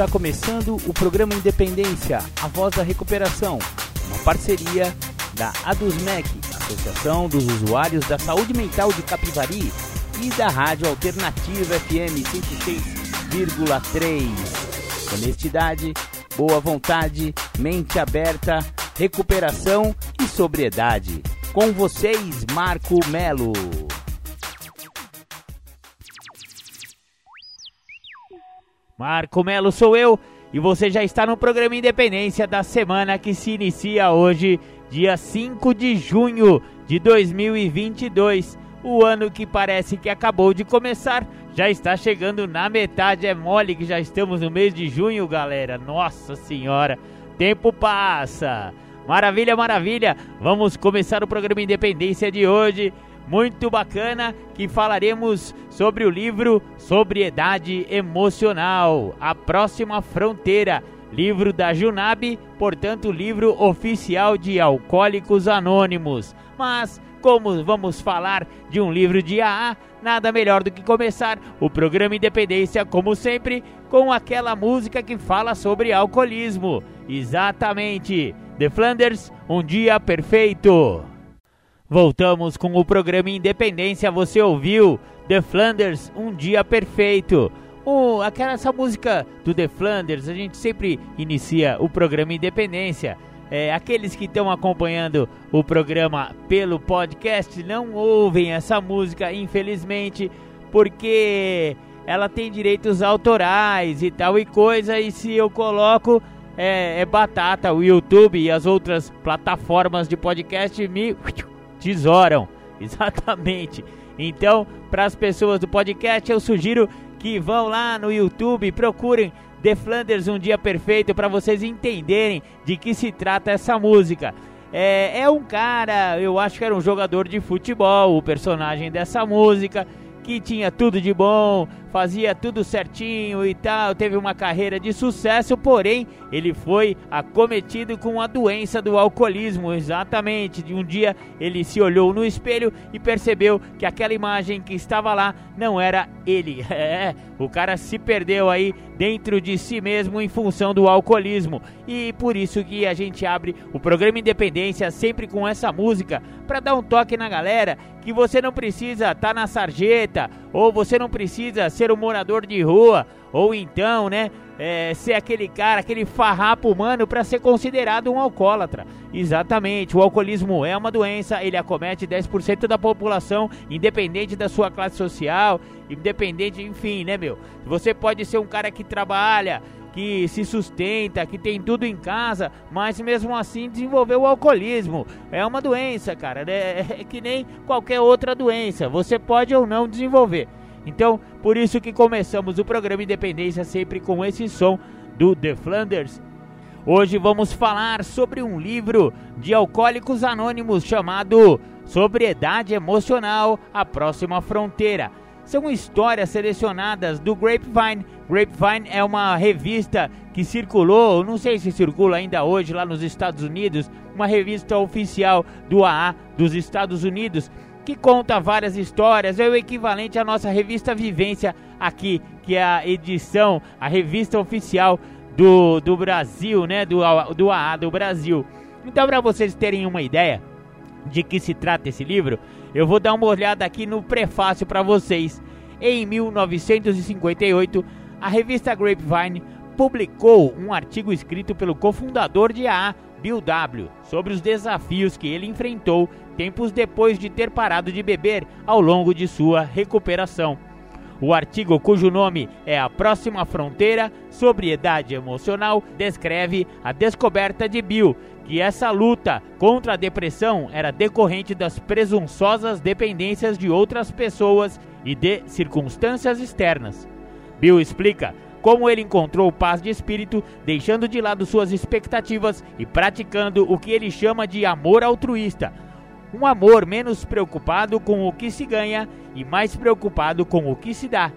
Está começando o programa Independência, a voz da recuperação, uma parceria da ADUSMEC, Associação dos Usuários da Saúde Mental de Capivari, e da Rádio Alternativa FM 106,3. Honestidade, boa vontade, mente aberta, recuperação e sobriedade. Com vocês, Marco Melo. Marco Melo sou eu e você já está no programa Independência da semana que se inicia hoje, dia 5 de junho de 2022. O ano que parece que acabou de começar já está chegando na metade. É mole que já estamos no mês de junho, galera. Nossa Senhora, tempo passa. Maravilha, maravilha. Vamos começar o programa Independência de hoje muito bacana que falaremos sobre o livro Sobriedade Emocional, A Próxima Fronteira, livro da Junab, portanto, livro oficial de Alcoólicos Anônimos. Mas, como vamos falar de um livro de AA, nada melhor do que começar o programa Independência, como sempre, com aquela música que fala sobre alcoolismo. Exatamente! The Flanders, Um Dia Perfeito. Voltamos com o programa Independência. Você ouviu The Flanders, Um Dia Perfeito. Aquela, essa música do The Flanders, a gente sempre inicia o programa Independência. É, aqueles que estão acompanhando o programa pelo podcast não ouvem essa música, infelizmente, porque ela tem direitos autorais e tal e coisa. E se eu coloco, é, é batata. O YouTube e as outras plataformas de podcast me tesouram. Exatamente. Então, para as pessoas do podcast, eu sugiro que vão lá no YouTube, procurem The Flanders Um Dia Perfeito para vocês entenderem de que se trata essa música. É, é um cara, eu acho que era um jogador de futebol, o personagem dessa música que tinha tudo de bom, fazia tudo certinho e tal, teve uma carreira de sucesso, porém ele foi acometido com a doença do alcoolismo, exatamente. De um dia ele se olhou no espelho e percebeu que aquela imagem que estava lá não era ele. É, o cara se perdeu aí dentro de si mesmo em função do alcoolismo. E por isso que a gente abre o programa Independência sempre com essa música para dar um toque na galera que você não precisa estar tá na sarjeta ou você não precisa ser um morador de rua, ou então, né, é, ser aquele cara, aquele farrapo humano para ser considerado um alcoólatra. Exatamente, o alcoolismo é uma doença, ele acomete 10% da população, independente da sua classe social, independente, enfim, né, meu? Você pode ser um cara que trabalha, que se sustenta, que tem tudo em casa, mas mesmo assim desenvolveu o alcoolismo. É uma doença, cara, né? é que nem qualquer outra doença. Você pode ou não desenvolver. Então, por isso que começamos o programa Independência sempre com esse som do The Flanders. Hoje vamos falar sobre um livro de alcoólicos anônimos chamado Sobriedade Emocional: A Próxima Fronteira. São histórias selecionadas do Grapevine. Grapevine é uma revista que circulou, não sei se circula ainda hoje lá nos Estados Unidos, uma revista oficial do AA dos Estados Unidos que conta várias histórias, é o equivalente à nossa revista Vivência aqui, que é a edição, a revista oficial do, do Brasil, né, do, do AA do Brasil. Então, para vocês terem uma ideia de que se trata esse livro, eu vou dar uma olhada aqui no prefácio para vocês. Em 1958, a revista Grapevine publicou um artigo escrito pelo cofundador de AA, Bill W., sobre os desafios que ele enfrentou tempos depois de ter parado de beber ao longo de sua recuperação. O artigo, cujo nome é A Próxima Fronteira, Sobriedade Emocional, descreve a descoberta de Bill que essa luta contra a depressão era decorrente das presunçosas dependências de outras pessoas e de circunstâncias externas. Bill explica como ele encontrou paz de espírito, deixando de lado suas expectativas e praticando o que ele chama de amor altruísta. Um amor menos preocupado com o que se ganha e mais preocupado com o que se dá.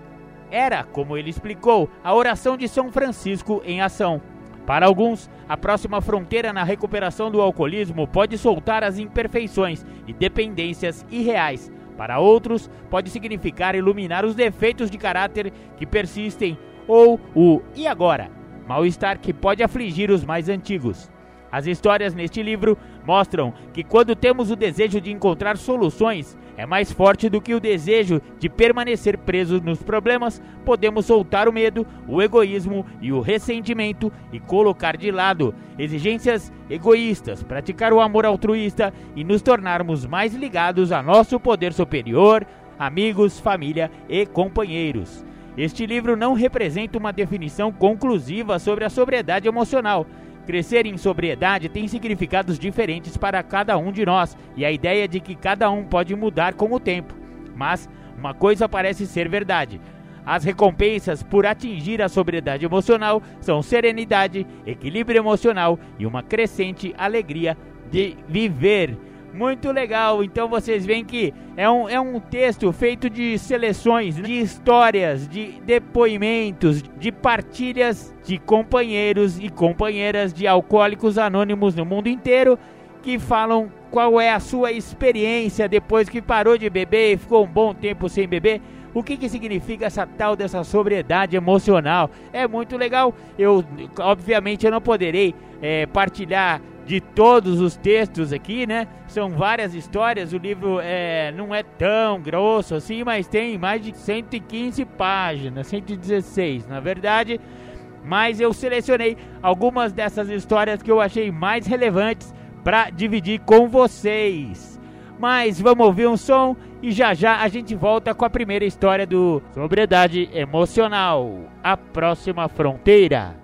era, como ele explicou, a oração de São Francisco em ação. Para alguns, a próxima fronteira na recuperação do alcoolismo pode soltar as imperfeições e dependências irreais. Para outros, pode significar iluminar os defeitos de caráter que persistem ou o e agora, mal-estar que pode afligir os mais antigos. As histórias neste livro mostram que quando temos o desejo de encontrar soluções, é mais forte do que o desejo de permanecer presos nos problemas, podemos soltar o medo, o egoísmo e o ressentimento e colocar de lado exigências egoístas, praticar o amor altruísta e nos tornarmos mais ligados a nosso poder superior, amigos, família e companheiros. Este livro não representa uma definição conclusiva sobre a sobriedade emocional. Crescer em sobriedade tem significados diferentes para cada um de nós e a ideia de que cada um pode mudar com o tempo. Mas uma coisa parece ser verdade: as recompensas por atingir a sobriedade emocional são serenidade, equilíbrio emocional e uma crescente alegria de viver. Muito legal, então vocês veem que é um, é um texto feito de seleções, de histórias, de depoimentos, de partilhas de companheiros e companheiras de alcoólicos anônimos no mundo inteiro que falam qual é a sua experiência depois que parou de beber e ficou um bom tempo sem beber. O que, que significa essa tal dessa sobriedade emocional? É muito legal. Eu, obviamente, eu não poderei é, partilhar de todos os textos aqui, né? São várias histórias. O livro é, não é tão grosso assim, mas tem mais de 115 páginas, 116 na verdade. Mas eu selecionei algumas dessas histórias que eu achei mais relevantes para dividir com vocês. Mas vamos ouvir um som e já já a gente volta com a primeira história do Sobriedade Emocional A Próxima Fronteira.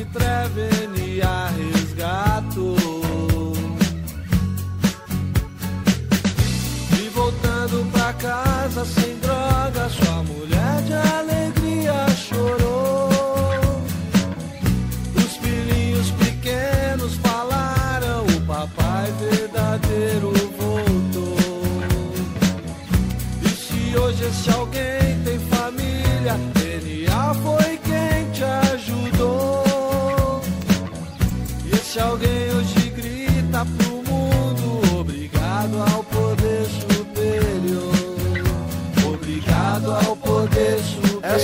si treve ni a resgato. E voltando pra casa sem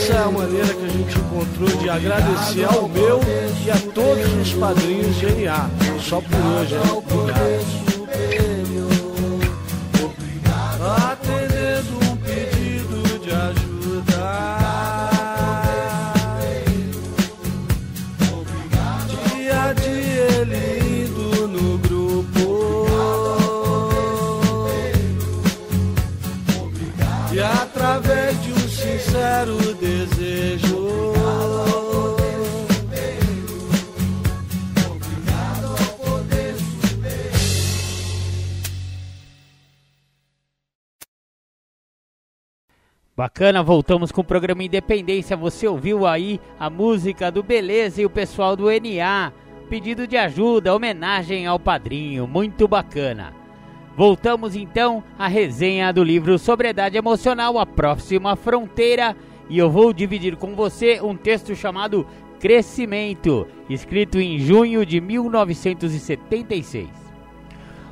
essa é a maneira que a gente encontrou de agradecer ao meu e a todos os padrinhos de NA. Só por hoje, né? Obrigado. Bacana, voltamos com o programa Independência. Você ouviu aí a música do Beleza e o pessoal do NA. Pedido de ajuda, homenagem ao padrinho, muito bacana. Voltamos então à resenha do livro Sobriedade Emocional, a próxima fronteira, e eu vou dividir com você um texto chamado Crescimento, escrito em junho de 1976.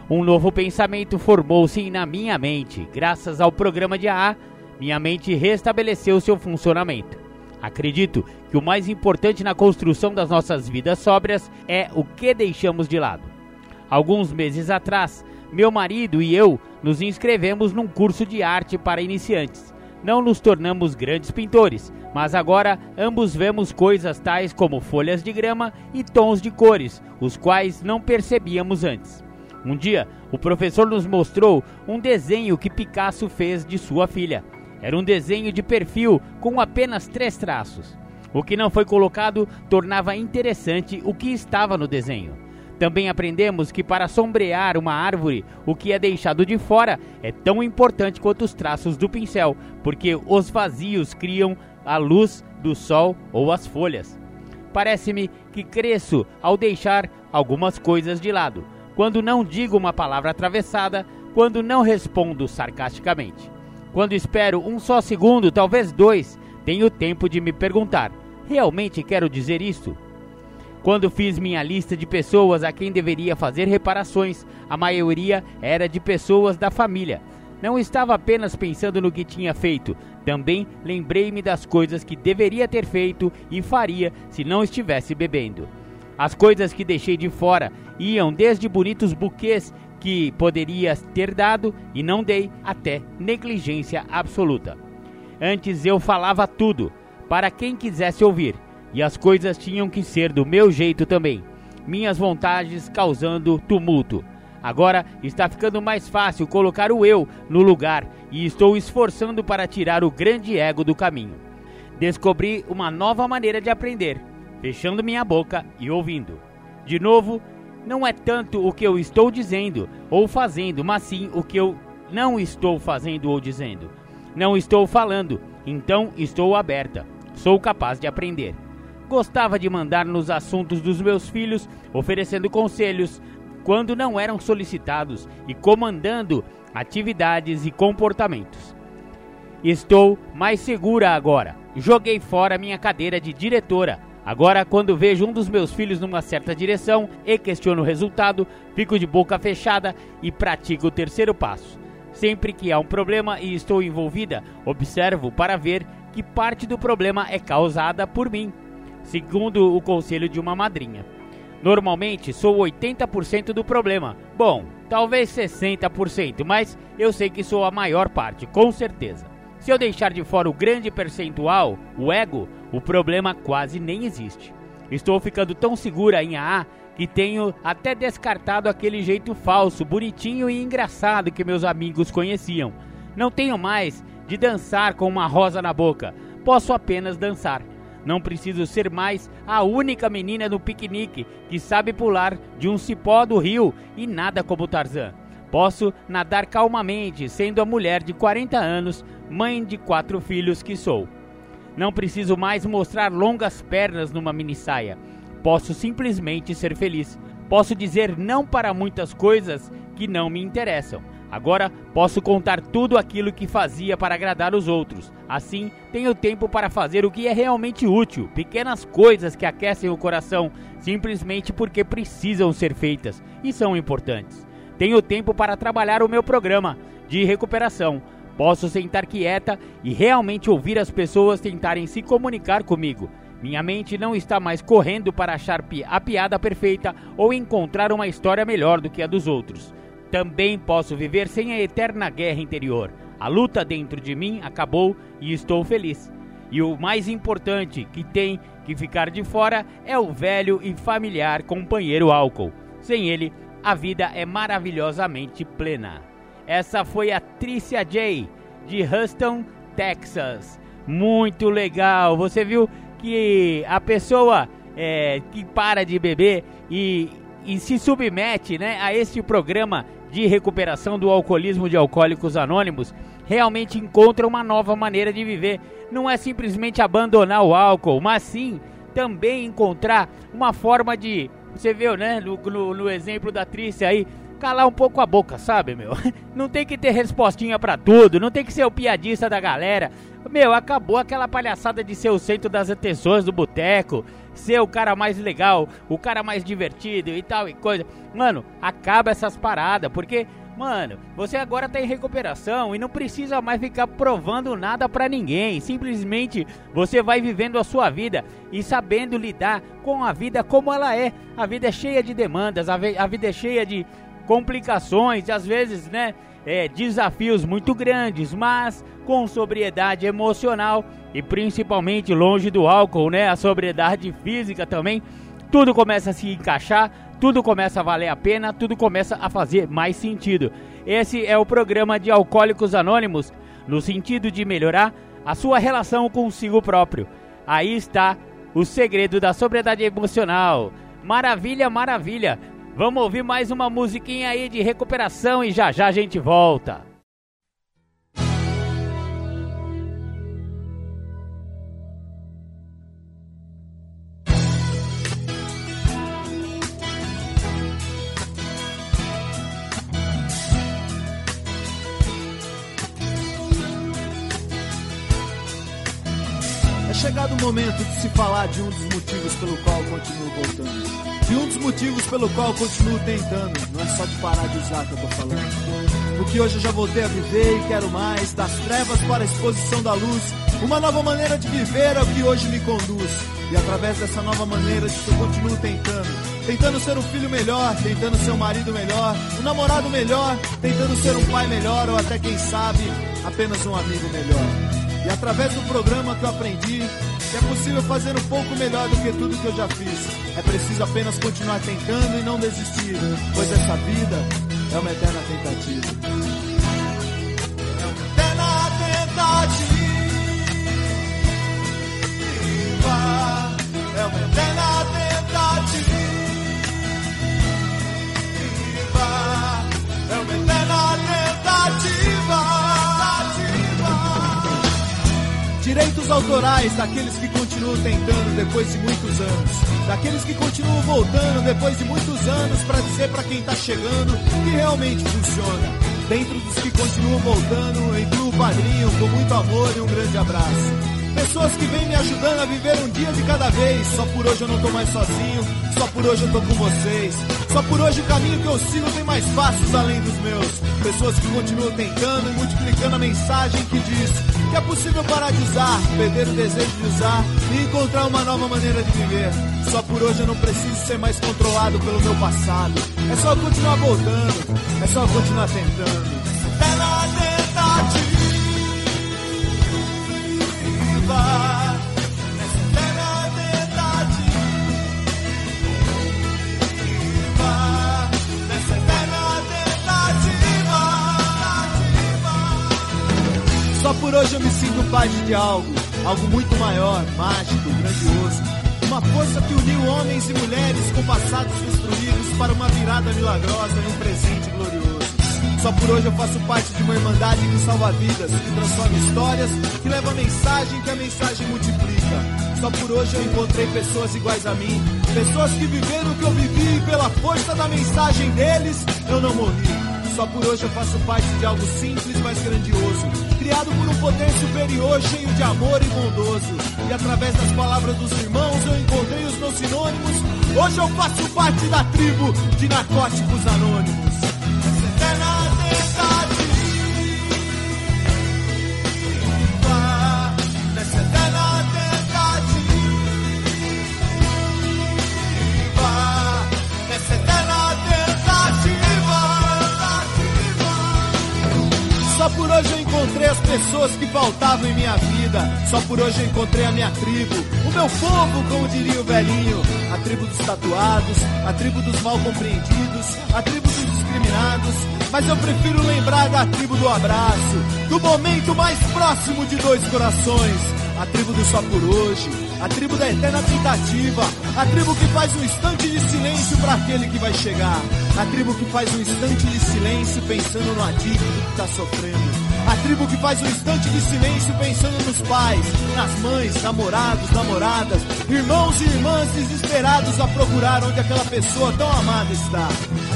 Um novo pensamento formou-se na minha mente, graças ao programa de AA, minha mente restabeleceu seu funcionamento. Acredito que o mais importante na construção das nossas vidas sóbrias é o que deixamos de lado. Alguns meses atrás, meu marido e eu nos inscrevemos num curso de arte para iniciantes. Não nos tornamos grandes pintores, mas agora ambos vemos coisas tais como folhas de grama e tons de cores, os quais não percebíamos antes. Um dia, o professor nos mostrou um desenho que Picasso fez de sua filha. Era um desenho de perfil com apenas três traços. O que não foi colocado tornava interessante o que estava no desenho. Também aprendemos que para sombrear uma árvore, o que é deixado de fora é tão importante quanto os traços do pincel, porque os vazios criam a luz do sol ou as folhas. Parece-me que cresço ao deixar algumas coisas de lado, quando não digo uma palavra atravessada, quando não respondo sarcasticamente. Quando espero um só segundo, talvez dois, tenho tempo de me perguntar: realmente quero dizer isto? Quando fiz minha lista de pessoas a quem deveria fazer reparações, a maioria era de pessoas da família. Não estava apenas pensando no que tinha feito, também lembrei-me das coisas que deveria ter feito e faria se não estivesse bebendo. As coisas que deixei de fora iam desde bonitos buquês que poderia ter dado e não dei, até negligência absoluta. Antes eu falava tudo, para quem quisesse ouvir, e as coisas tinham que ser do meu jeito também, minhas vontades causando tumulto. Agora está ficando mais fácil colocar o eu no lugar e estou esforçando para tirar o grande ego do caminho. Descobri uma nova maneira de aprender, fechando minha boca e ouvindo. De novo, não é tanto o que eu estou dizendo ou fazendo, mas sim o que eu não estou fazendo ou dizendo. Não estou falando, então estou aberta. Sou capaz de aprender. Gostava de mandar nos assuntos dos meus filhos, oferecendo conselhos quando não eram solicitados e comandando atividades e comportamentos. Estou mais segura agora. Joguei fora minha cadeira de diretora. Agora, quando vejo um dos meus filhos numa certa direção e questiono o resultado, fico de boca fechada e pratico o terceiro passo. Sempre que há um problema e estou envolvida, observo para ver que parte do problema é causada por mim segundo o conselho de uma madrinha. Normalmente sou 80% do problema. Bom, talvez 60%, mas eu sei que sou a maior parte, com certeza. Se eu deixar de fora o grande percentual, o ego, o problema quase nem existe. Estou ficando tão segura em AA que tenho até descartado aquele jeito falso, bonitinho e engraçado que meus amigos conheciam. Não tenho mais de dançar com uma rosa na boca, posso apenas dançar. Não preciso ser mais a única menina no piquenique que sabe pular de um cipó do rio e nada como Tarzan. Posso nadar calmamente, sendo a mulher de 40 anos, mãe de quatro filhos que sou. Não preciso mais mostrar longas pernas numa minissaia. Posso simplesmente ser feliz. Posso dizer não para muitas coisas que não me interessam. Agora posso contar tudo aquilo que fazia para agradar os outros. Assim, tenho tempo para fazer o que é realmente útil, pequenas coisas que aquecem o coração, simplesmente porque precisam ser feitas e são importantes. Tenho tempo para trabalhar o meu programa de recuperação. Posso sentar quieta e realmente ouvir as pessoas tentarem se comunicar comigo. Minha mente não está mais correndo para achar a piada perfeita ou encontrar uma história melhor do que a dos outros. Também posso viver sem a eterna guerra interior. A luta dentro de mim acabou e estou feliz. E o mais importante que tem que ficar de fora é o velho e familiar companheiro álcool. Sem ele, a vida é maravilhosamente plena. Essa foi a Tricia J de Houston, Texas. Muito legal. Você viu que a pessoa é, que para de beber e, e se submete né, a este programa de recuperação do alcoolismo de Alcoólicos Anônimos realmente encontra uma nova maneira de viver. Não é simplesmente abandonar o álcool, mas sim também encontrar uma forma de. Você viu, né? No, no, no exemplo da Trícia aí, calar um pouco a boca, sabe, meu? Não tem que ter respostinha para tudo, não tem que ser o piadista da galera. Meu, acabou aquela palhaçada de ser o centro das atenções do boteco, ser o cara mais legal, o cara mais divertido e tal e coisa. Mano, acaba essas paradas, porque Mano, você agora tá em recuperação e não precisa mais ficar provando nada para ninguém. Simplesmente você vai vivendo a sua vida e sabendo lidar com a vida como ela é. A vida é cheia de demandas, a, a vida é cheia de complicações, às vezes, né? É, desafios muito grandes, mas com sobriedade emocional e principalmente longe do álcool, né? A sobriedade física também. Tudo começa a se encaixar, tudo começa a valer a pena, tudo começa a fazer mais sentido. Esse é o programa de Alcoólicos Anônimos, no sentido de melhorar a sua relação consigo próprio. Aí está o segredo da sobriedade emocional. Maravilha, maravilha. Vamos ouvir mais uma musiquinha aí de recuperação e já já a gente volta. Momento de se falar de um dos motivos pelo qual continuo voltando. De um dos motivos pelo qual continuo tentando. Não é só de parar de usar que eu tô falando. Porque hoje eu já voltei a viver e quero mais. Das trevas para a exposição da luz. Uma nova maneira de viver é o que hoje me conduz. E através dessa nova maneira eu continuo tentando. Tentando ser um filho melhor, tentando ser um marido melhor, um namorado melhor, tentando ser um pai melhor ou até quem sabe, apenas um amigo melhor. E através do programa que eu aprendi, que é possível fazer um pouco melhor do que tudo que eu já fiz. É preciso apenas continuar tentando e não desistir, pois essa vida é uma eterna tentativa. É uma eterna tentativa. É Direitos autorais daqueles que continuam tentando depois de muitos anos. Daqueles que continuam voltando depois de muitos anos para dizer para quem tá chegando que realmente funciona. Dentro dos que continuam voltando, incluo o padrinho com muito amor e um grande abraço. Pessoas que vêm me ajudando a viver um dia de cada vez. Só por hoje eu não tô mais sozinho, só por hoje eu tô com vocês. Só por hoje o caminho que eu sigo tem mais passos além dos meus. Pessoas que continuam tentando e multiplicando a mensagem que diz que é possível parar de usar, perder o desejo de usar e encontrar uma nova maneira de viver. Só por hoje eu não preciso ser mais controlado pelo meu passado. É só continuar voltando, é só continuar tentando. É na tentativa. Só por hoje eu me sinto parte de algo, algo muito maior, mágico, grandioso. Uma força que uniu homens e mulheres com passados construídos para uma virada milagrosa e um presente glorioso. Só por hoje eu faço parte de uma irmandade que salva vidas, que transforma histórias, que leva mensagem que a mensagem multiplica. Só por hoje eu encontrei pessoas iguais a mim, pessoas que viveram o que eu vivi e pela força da mensagem deles eu não morri. Só por hoje eu faço parte de algo simples, mas grandioso. Criado por um poder superior, cheio de amor e bondoso. E através das palavras dos irmãos eu encontrei os meus sinônimos. Hoje eu faço parte da tribo de narcóticos anônimos. As pessoas que faltavam em minha vida. Só por hoje eu encontrei a minha tribo. O meu povo, como diria o velhinho. A tribo dos tatuados, a tribo dos mal compreendidos, a tribo dos discriminados, mas eu prefiro lembrar da tribo do abraço, do momento mais próximo de dois corações, a tribo do só por hoje, a tribo da eterna tentativa, a tribo que faz um instante de silêncio para aquele que vai chegar, a tribo que faz um instante de silêncio pensando no adicto que está sofrendo. A tribo que faz um instante de silêncio pensando nos pais, nas mães, namorados, namoradas, irmãos e irmãs desesperados a procurar onde aquela pessoa tão amada está.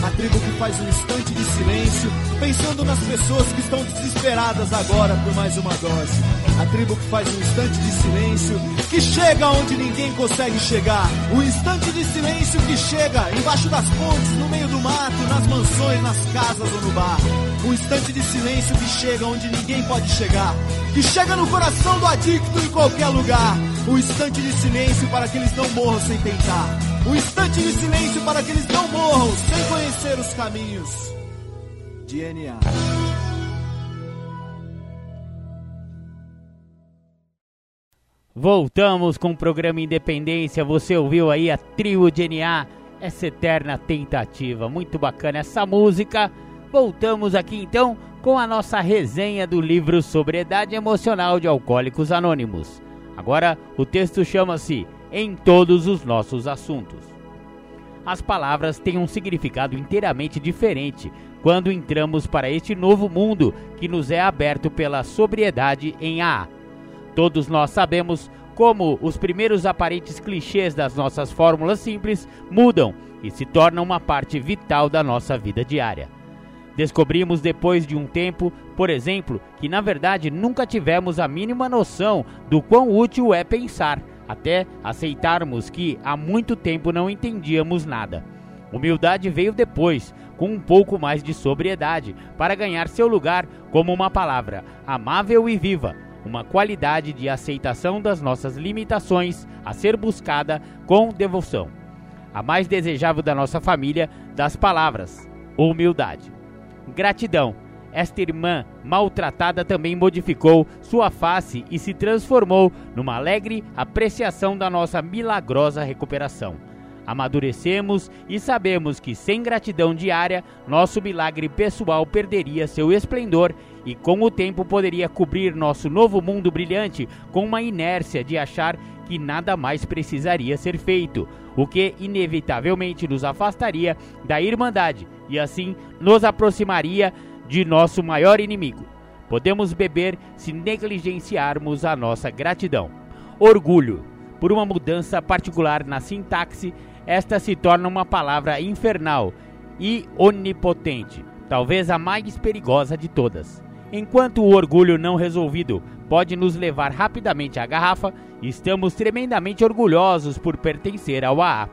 A tribo que faz um instante de silêncio pensando nas pessoas que estão desesperadas agora por mais uma dose. A tribo que faz um instante de silêncio que chega onde ninguém consegue chegar. O instante de silêncio que chega embaixo das pontes, no meio do mato, nas mansões, nas casas ou no bar. Um instante de silêncio que chega onde ninguém pode chegar. Que chega no coração do adicto em qualquer lugar. Um instante de silêncio para que eles não morram sem tentar. Um instante de silêncio para que eles não morram sem conhecer os caminhos de NA. Voltamos com o programa Independência. Você ouviu aí a trio de NA, essa eterna tentativa. Muito bacana essa música. Voltamos aqui então com a nossa resenha do livro Sobriedade Emocional de Alcoólicos Anônimos. Agora o texto chama-se Em Todos os Nossos Assuntos. As palavras têm um significado inteiramente diferente quando entramos para este novo mundo que nos é aberto pela sobriedade em AA. Todos nós sabemos como os primeiros aparentes clichês das nossas fórmulas simples mudam e se tornam uma parte vital da nossa vida diária. Descobrimos depois de um tempo, por exemplo, que na verdade nunca tivemos a mínima noção do quão útil é pensar, até aceitarmos que há muito tempo não entendíamos nada. Humildade veio depois, com um pouco mais de sobriedade, para ganhar seu lugar como uma palavra amável e viva, uma qualidade de aceitação das nossas limitações a ser buscada com devoção. A mais desejável da nossa família das palavras, humildade. Gratidão. Esta irmã maltratada também modificou sua face e se transformou numa alegre apreciação da nossa milagrosa recuperação. Amadurecemos e sabemos que sem gratidão diária, nosso milagre pessoal perderia seu esplendor e com o tempo poderia cobrir nosso novo mundo brilhante com uma inércia de achar que nada mais precisaria ser feito, o que inevitavelmente nos afastaria da Irmandade e assim nos aproximaria de nosso maior inimigo. Podemos beber se negligenciarmos a nossa gratidão. Orgulho. Por uma mudança particular na sintaxe, esta se torna uma palavra infernal e onipotente, talvez a mais perigosa de todas. Enquanto o orgulho não resolvido pode nos levar rapidamente à garrafa, estamos tremendamente orgulhosos por pertencer ao AA.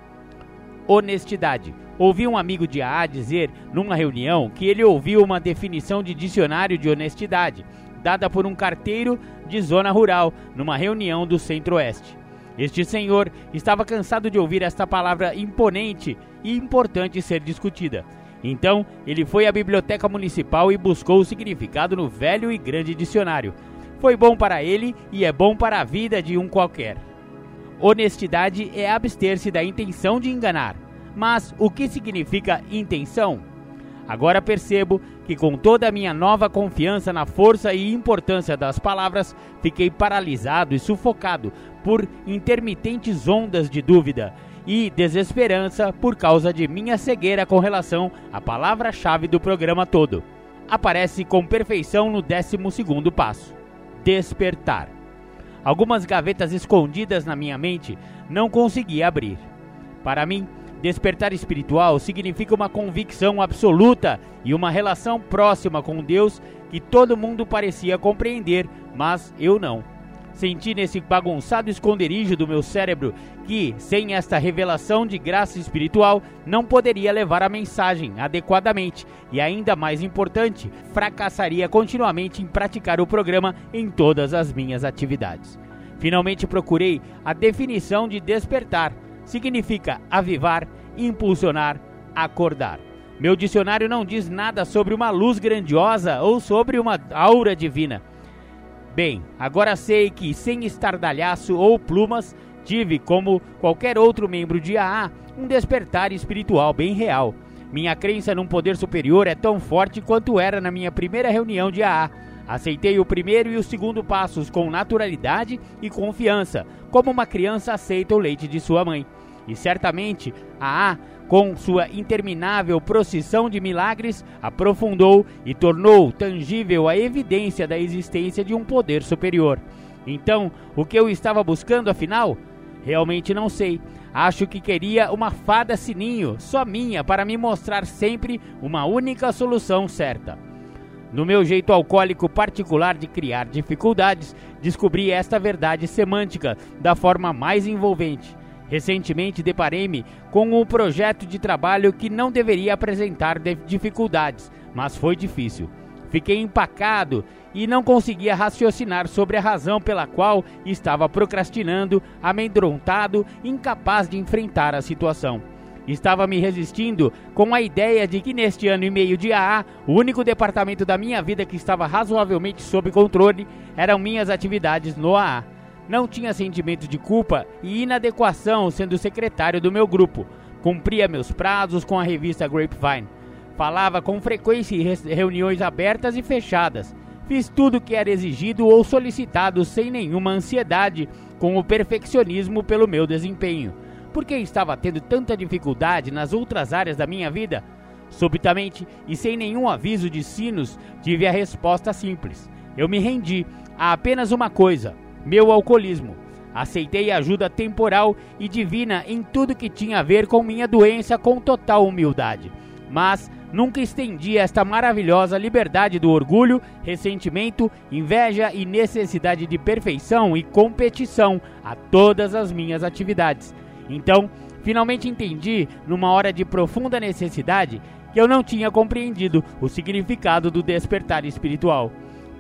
Honestidade. Ouvi um amigo de AA dizer numa reunião que ele ouviu uma definição de dicionário de honestidade, dada por um carteiro de zona rural, numa reunião do Centro-Oeste. Este senhor estava cansado de ouvir esta palavra imponente e importante ser discutida. Então, ele foi à biblioteca municipal e buscou o significado no velho e grande dicionário. Foi bom para ele e é bom para a vida de um qualquer. Honestidade é abster-se da intenção de enganar. Mas o que significa intenção? Agora percebo que, com toda a minha nova confiança na força e importância das palavras, fiquei paralisado e sufocado por intermitentes ondas de dúvida e desesperança por causa de minha cegueira com relação à palavra-chave do programa todo. Aparece com perfeição no 12 passo: despertar. Algumas gavetas escondidas na minha mente não consegui abrir. Para mim, Despertar espiritual significa uma convicção absoluta e uma relação próxima com Deus que todo mundo parecia compreender, mas eu não. Senti nesse bagunçado esconderijo do meu cérebro que, sem esta revelação de graça espiritual, não poderia levar a mensagem adequadamente e, ainda mais importante, fracassaria continuamente em praticar o programa em todas as minhas atividades. Finalmente procurei a definição de despertar significa avivar, impulsionar, acordar. Meu dicionário não diz nada sobre uma luz grandiosa ou sobre uma aura divina. Bem, agora sei que sem estardalhaço ou plumas, tive, como qualquer outro membro de AA, um despertar espiritual bem real. Minha crença num poder superior é tão forte quanto era na minha primeira reunião de AA. Aceitei o primeiro e o segundo passos com naturalidade e confiança, como uma criança aceita o leite de sua mãe. E certamente a A, com sua interminável procissão de milagres, aprofundou e tornou tangível a evidência da existência de um poder superior. Então, o que eu estava buscando afinal? Realmente não sei. Acho que queria uma fada sininho, só minha, para me mostrar sempre uma única solução certa. No meu jeito alcoólico particular de criar dificuldades, descobri esta verdade semântica da forma mais envolvente. Recentemente deparei-me com um projeto de trabalho que não deveria apresentar dificuldades, mas foi difícil. Fiquei empacado e não conseguia raciocinar sobre a razão pela qual estava procrastinando, amedrontado, incapaz de enfrentar a situação. Estava me resistindo com a ideia de que neste ano e meio de AA, o único departamento da minha vida que estava razoavelmente sob controle eram minhas atividades no AA. Não tinha sentimento de culpa e inadequação sendo secretário do meu grupo. Cumpria meus prazos com a revista Grapevine. Falava com frequência em reuniões abertas e fechadas. Fiz tudo o que era exigido ou solicitado sem nenhuma ansiedade, com o perfeccionismo pelo meu desempenho. Por que estava tendo tanta dificuldade nas outras áreas da minha vida? Subitamente e sem nenhum aviso de sinos, tive a resposta simples. Eu me rendi a apenas uma coisa: meu alcoolismo. Aceitei ajuda temporal e divina em tudo que tinha a ver com minha doença com total humildade. Mas nunca estendi esta maravilhosa liberdade do orgulho, ressentimento, inveja e necessidade de perfeição e competição a todas as minhas atividades. Então, finalmente entendi, numa hora de profunda necessidade, que eu não tinha compreendido o significado do despertar espiritual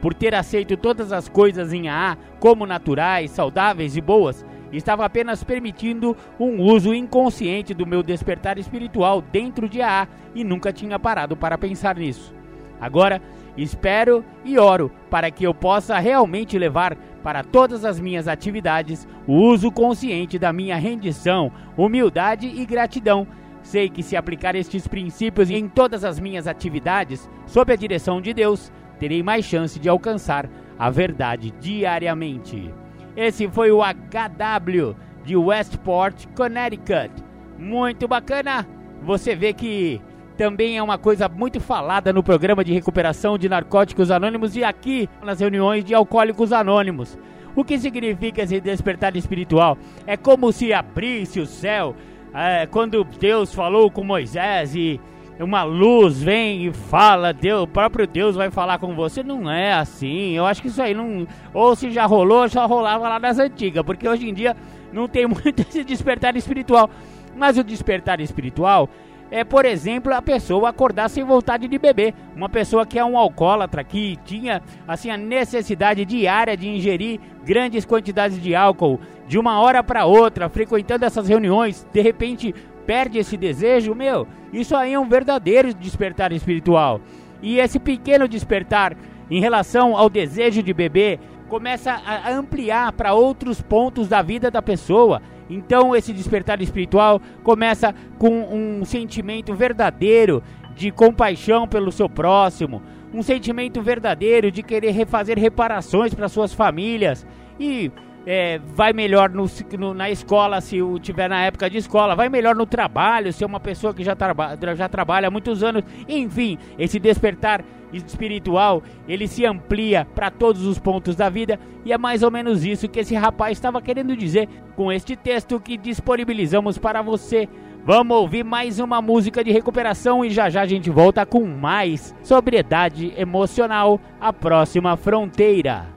por ter aceito todas as coisas em AA como naturais, saudáveis e boas, estava apenas permitindo um uso inconsciente do meu despertar espiritual dentro de AA e nunca tinha parado para pensar nisso. Agora, espero e oro para que eu possa realmente levar para todas as minhas atividades o uso consciente da minha rendição, humildade e gratidão. Sei que se aplicar estes princípios em todas as minhas atividades, sob a direção de Deus, terei mais chance de alcançar a verdade diariamente. Esse foi o HW de Westport, Connecticut. Muito bacana! Você vê que também é uma coisa muito falada no programa de recuperação de narcóticos anônimos e aqui nas reuniões de alcoólicos anônimos. O que significa esse despertar espiritual? É como se abrisse o céu é, quando Deus falou com Moisés e uma luz vem e fala, Deus, o próprio Deus vai falar com você. Não é assim. Eu acho que isso aí não. Ou se já rolou, já rolava lá das antigas. Porque hoje em dia não tem muito esse despertar espiritual. Mas o despertar espiritual é, por exemplo, a pessoa acordar sem vontade de beber. Uma pessoa que é um alcoólatra, que tinha assim a necessidade diária de ingerir grandes quantidades de álcool de uma hora para outra, frequentando essas reuniões, de repente perde esse desejo, meu, isso aí é um verdadeiro despertar espiritual. E esse pequeno despertar em relação ao desejo de beber começa a ampliar para outros pontos da vida da pessoa. Então esse despertar espiritual começa com um sentimento verdadeiro de compaixão pelo seu próximo, um sentimento verdadeiro de querer refazer reparações para suas famílias e é, vai melhor no, no, na escola se o tiver na época de escola, vai melhor no trabalho se é uma pessoa que já, traba, já trabalha há muitos anos. Enfim, esse despertar espiritual ele se amplia para todos os pontos da vida e é mais ou menos isso que esse rapaz estava querendo dizer com este texto que disponibilizamos para você. Vamos ouvir mais uma música de recuperação e já já a gente volta com mais sobriedade emocional, a próxima fronteira.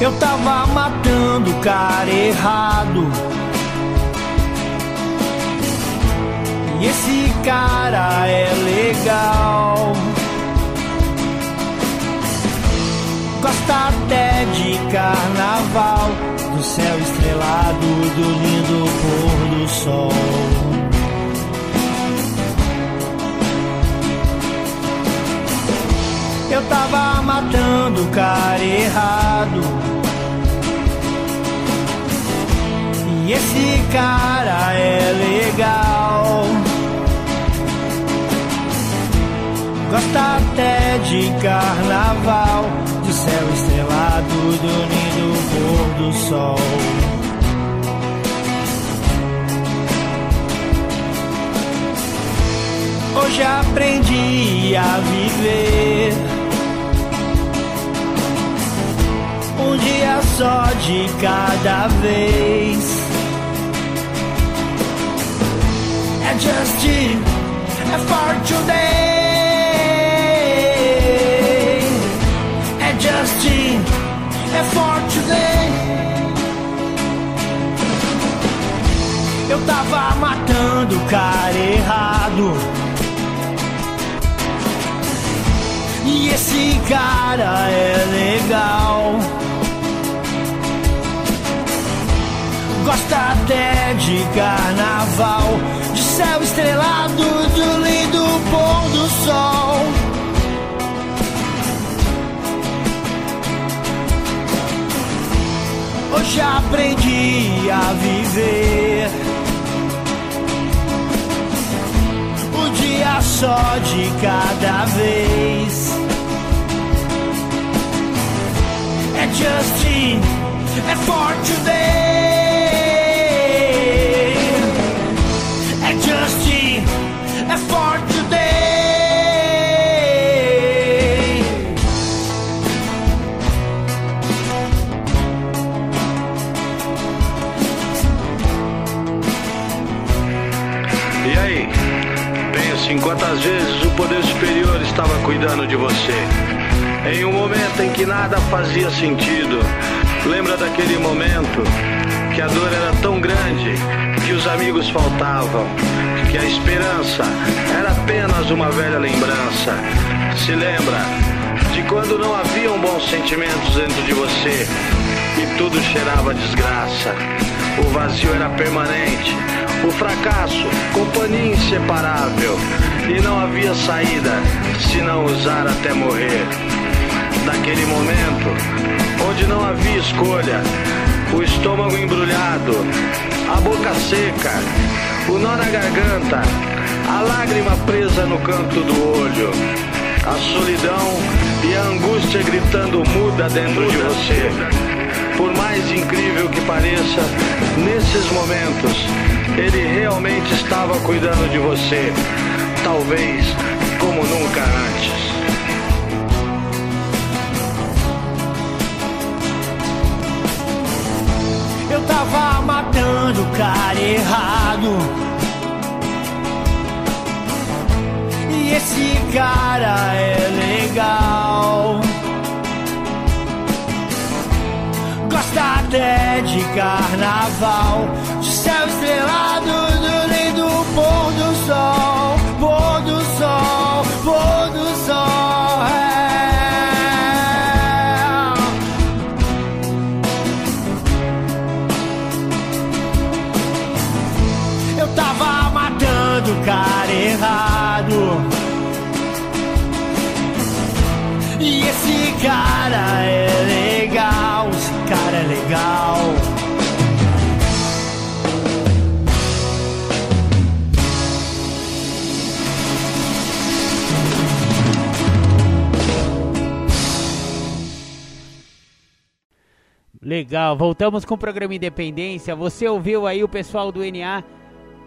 Eu tava matando o cara errado. E esse cara é legal. Gosta até de carnaval, do céu estrelado, do lindo pôr do sol. Eu tava matando o cara errado. Esse cara é legal. Gosta até de carnaval, de céu estrelado, do lindo pôr do sol. Hoje aprendi a viver. Um dia só de cada vez. É for today. É for today. Eu tava matando o cara errado. E esse cara é legal. Gosta até de carnaval, céu estrelado, do lindo pôr do sol. Hoje aprendi a viver. Um dia só de cada vez. É Justin, é for today. Poder superior estava cuidando de você. Em um momento em que nada fazia sentido. Lembra daquele momento que a dor era tão grande que os amigos faltavam, que a esperança era apenas uma velha lembrança. Se lembra de quando não haviam bons sentimentos dentro de você e tudo cheirava desgraça. O vazio era permanente, o fracasso, companhia inseparável. E não havia saída se não usar até morrer. Naquele momento, onde não havia escolha, o estômago embrulhado, a boca seca, o nó na garganta, a lágrima presa no canto do olho, a solidão e a angústia gritando muda dentro de você. Por mais incrível que pareça, nesses momentos, ele realmente estava cuidando de você, talvez como nunca antes. Eu tava matando o cara errado. E esse cara é legal. Gosta até de carnaval, de céu estrelado, do lindo pôr Legal, voltamos com o programa Independência. Você ouviu aí o pessoal do NA?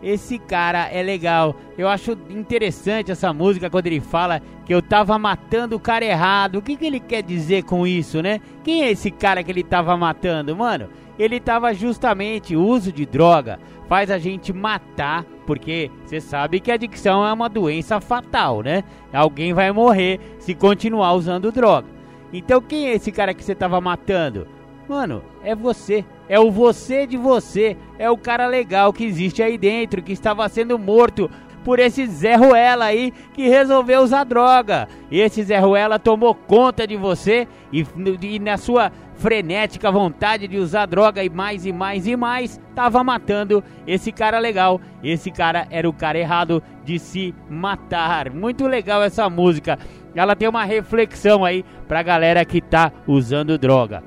Esse cara é legal. Eu acho interessante essa música quando ele fala que eu tava matando o cara errado. O que, que ele quer dizer com isso, né? Quem é esse cara que ele tava matando, mano? Ele tava justamente o uso de droga faz a gente matar, porque você sabe que a adicção é uma doença fatal, né? Alguém vai morrer se continuar usando droga. Então quem é esse cara que você tava matando? Mano, é você. É o você de você. É o cara legal que existe aí dentro, que estava sendo morto por esse Zé Ruela aí que resolveu usar droga. Esse Zé Ruela tomou conta de você e, e na sua frenética vontade de usar droga e mais e mais e mais, tava matando esse cara legal. Esse cara era o cara errado de se matar. Muito legal essa música. Ela tem uma reflexão aí pra galera que tá usando droga.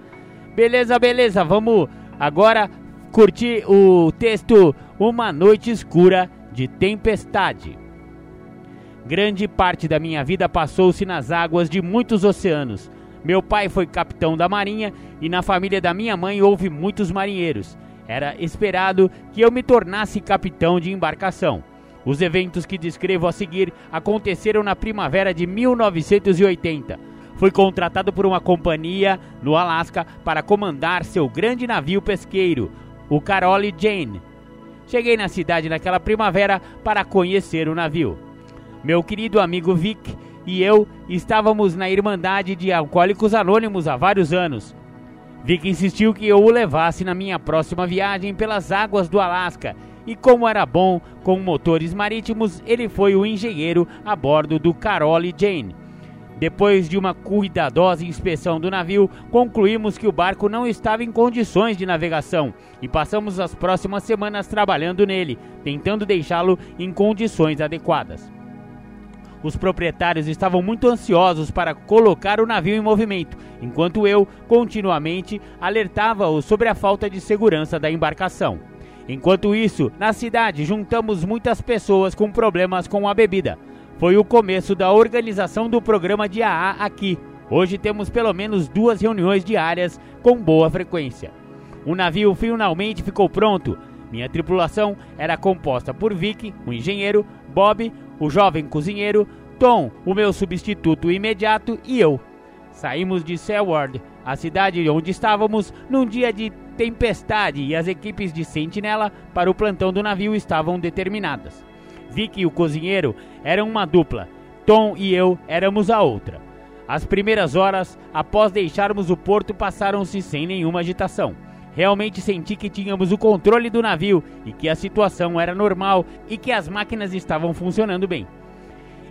Beleza, beleza. Vamos agora curtir o texto Uma Noite Escura de Tempestade. Grande parte da minha vida passou-se nas águas de muitos oceanos. Meu pai foi capitão da marinha e na família da minha mãe houve muitos marinheiros. Era esperado que eu me tornasse capitão de embarcação. Os eventos que descrevo a seguir aconteceram na primavera de 1980. Fui contratado por uma companhia no Alasca para comandar seu grande navio pesqueiro, o Carole Jane. Cheguei na cidade naquela primavera para conhecer o navio. Meu querido amigo Vic e eu estávamos na Irmandade de Alcoólicos Anônimos há vários anos. Vic insistiu que eu o levasse na minha próxima viagem pelas águas do Alasca e, como era bom com motores marítimos, ele foi o engenheiro a bordo do Carole Jane. Depois de uma cuidadosa inspeção do navio, concluímos que o barco não estava em condições de navegação e passamos as próximas semanas trabalhando nele, tentando deixá-lo em condições adequadas. Os proprietários estavam muito ansiosos para colocar o navio em movimento, enquanto eu continuamente alertava-os sobre a falta de segurança da embarcação. Enquanto isso, na cidade juntamos muitas pessoas com problemas com a bebida. Foi o começo da organização do programa de AA aqui. Hoje temos pelo menos duas reuniões diárias com boa frequência. O navio finalmente ficou pronto. Minha tripulação era composta por Vic, o engenheiro, Bob, o jovem cozinheiro, Tom, o meu substituto imediato, e eu. Saímos de Selward, a cidade onde estávamos, num dia de tempestade e as equipes de sentinela para o plantão do navio estavam determinadas. Vic e o cozinheiro eram uma dupla, Tom e eu éramos a outra. As primeiras horas após deixarmos o porto passaram-se sem nenhuma agitação. Realmente senti que tínhamos o controle do navio e que a situação era normal e que as máquinas estavam funcionando bem.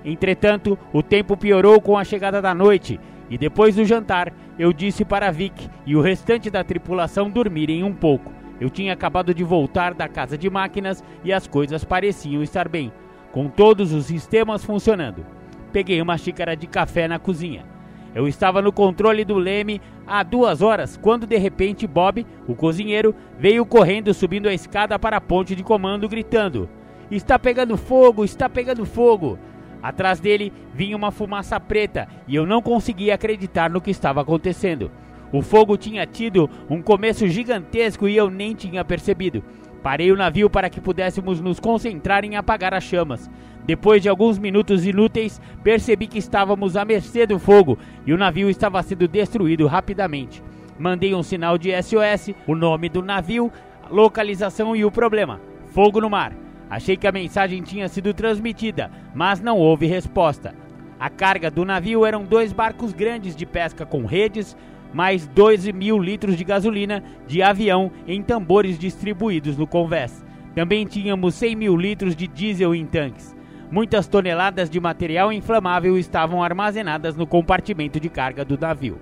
Entretanto, o tempo piorou com a chegada da noite e depois do jantar eu disse para Vic e o restante da tripulação dormirem um pouco. Eu tinha acabado de voltar da casa de máquinas e as coisas pareciam estar bem, com todos os sistemas funcionando. Peguei uma xícara de café na cozinha. Eu estava no controle do leme há duas horas, quando de repente Bob, o cozinheiro, veio correndo subindo a escada para a ponte de comando, gritando: Está pegando fogo, está pegando fogo! Atrás dele vinha uma fumaça preta e eu não conseguia acreditar no que estava acontecendo. O fogo tinha tido um começo gigantesco e eu nem tinha percebido. Parei o navio para que pudéssemos nos concentrar em apagar as chamas. Depois de alguns minutos inúteis, percebi que estávamos à mercê do fogo e o navio estava sendo destruído rapidamente. Mandei um sinal de SOS, o nome do navio, localização e o problema: fogo no mar. Achei que a mensagem tinha sido transmitida, mas não houve resposta. A carga do navio eram dois barcos grandes de pesca com redes, mais 12 mil litros de gasolina de avião em tambores distribuídos no convés. Também tínhamos 100 mil litros de diesel em tanques. Muitas toneladas de material inflamável estavam armazenadas no compartimento de carga do navio.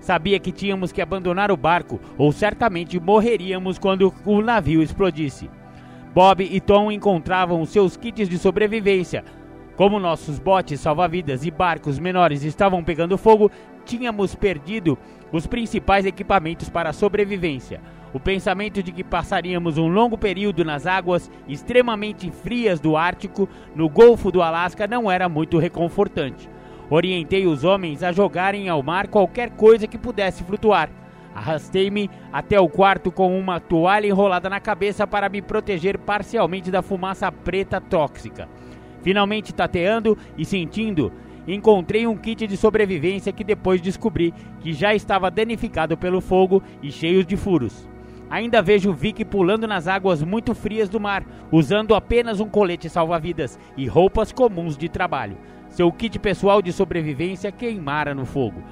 Sabia que tínhamos que abandonar o barco ou certamente morreríamos quando o navio explodisse. Bob e Tom encontravam seus kits de sobrevivência. Como nossos botes salva-vidas e barcos menores estavam pegando fogo, tínhamos perdido os principais equipamentos para a sobrevivência. O pensamento de que passaríamos um longo período nas águas extremamente frias do Ártico, no Golfo do Alasca, não era muito reconfortante. Orientei os homens a jogarem ao mar qualquer coisa que pudesse flutuar. Arrastei-me até o quarto com uma toalha enrolada na cabeça para me proteger parcialmente da fumaça preta tóxica. Finalmente tateando e sentindo, encontrei um kit de sobrevivência que depois descobri que já estava danificado pelo fogo e cheio de furos. Ainda vejo Vic pulando nas águas muito frias do mar, usando apenas um colete salva-vidas e roupas comuns de trabalho. Seu kit pessoal de sobrevivência queimara no fogo.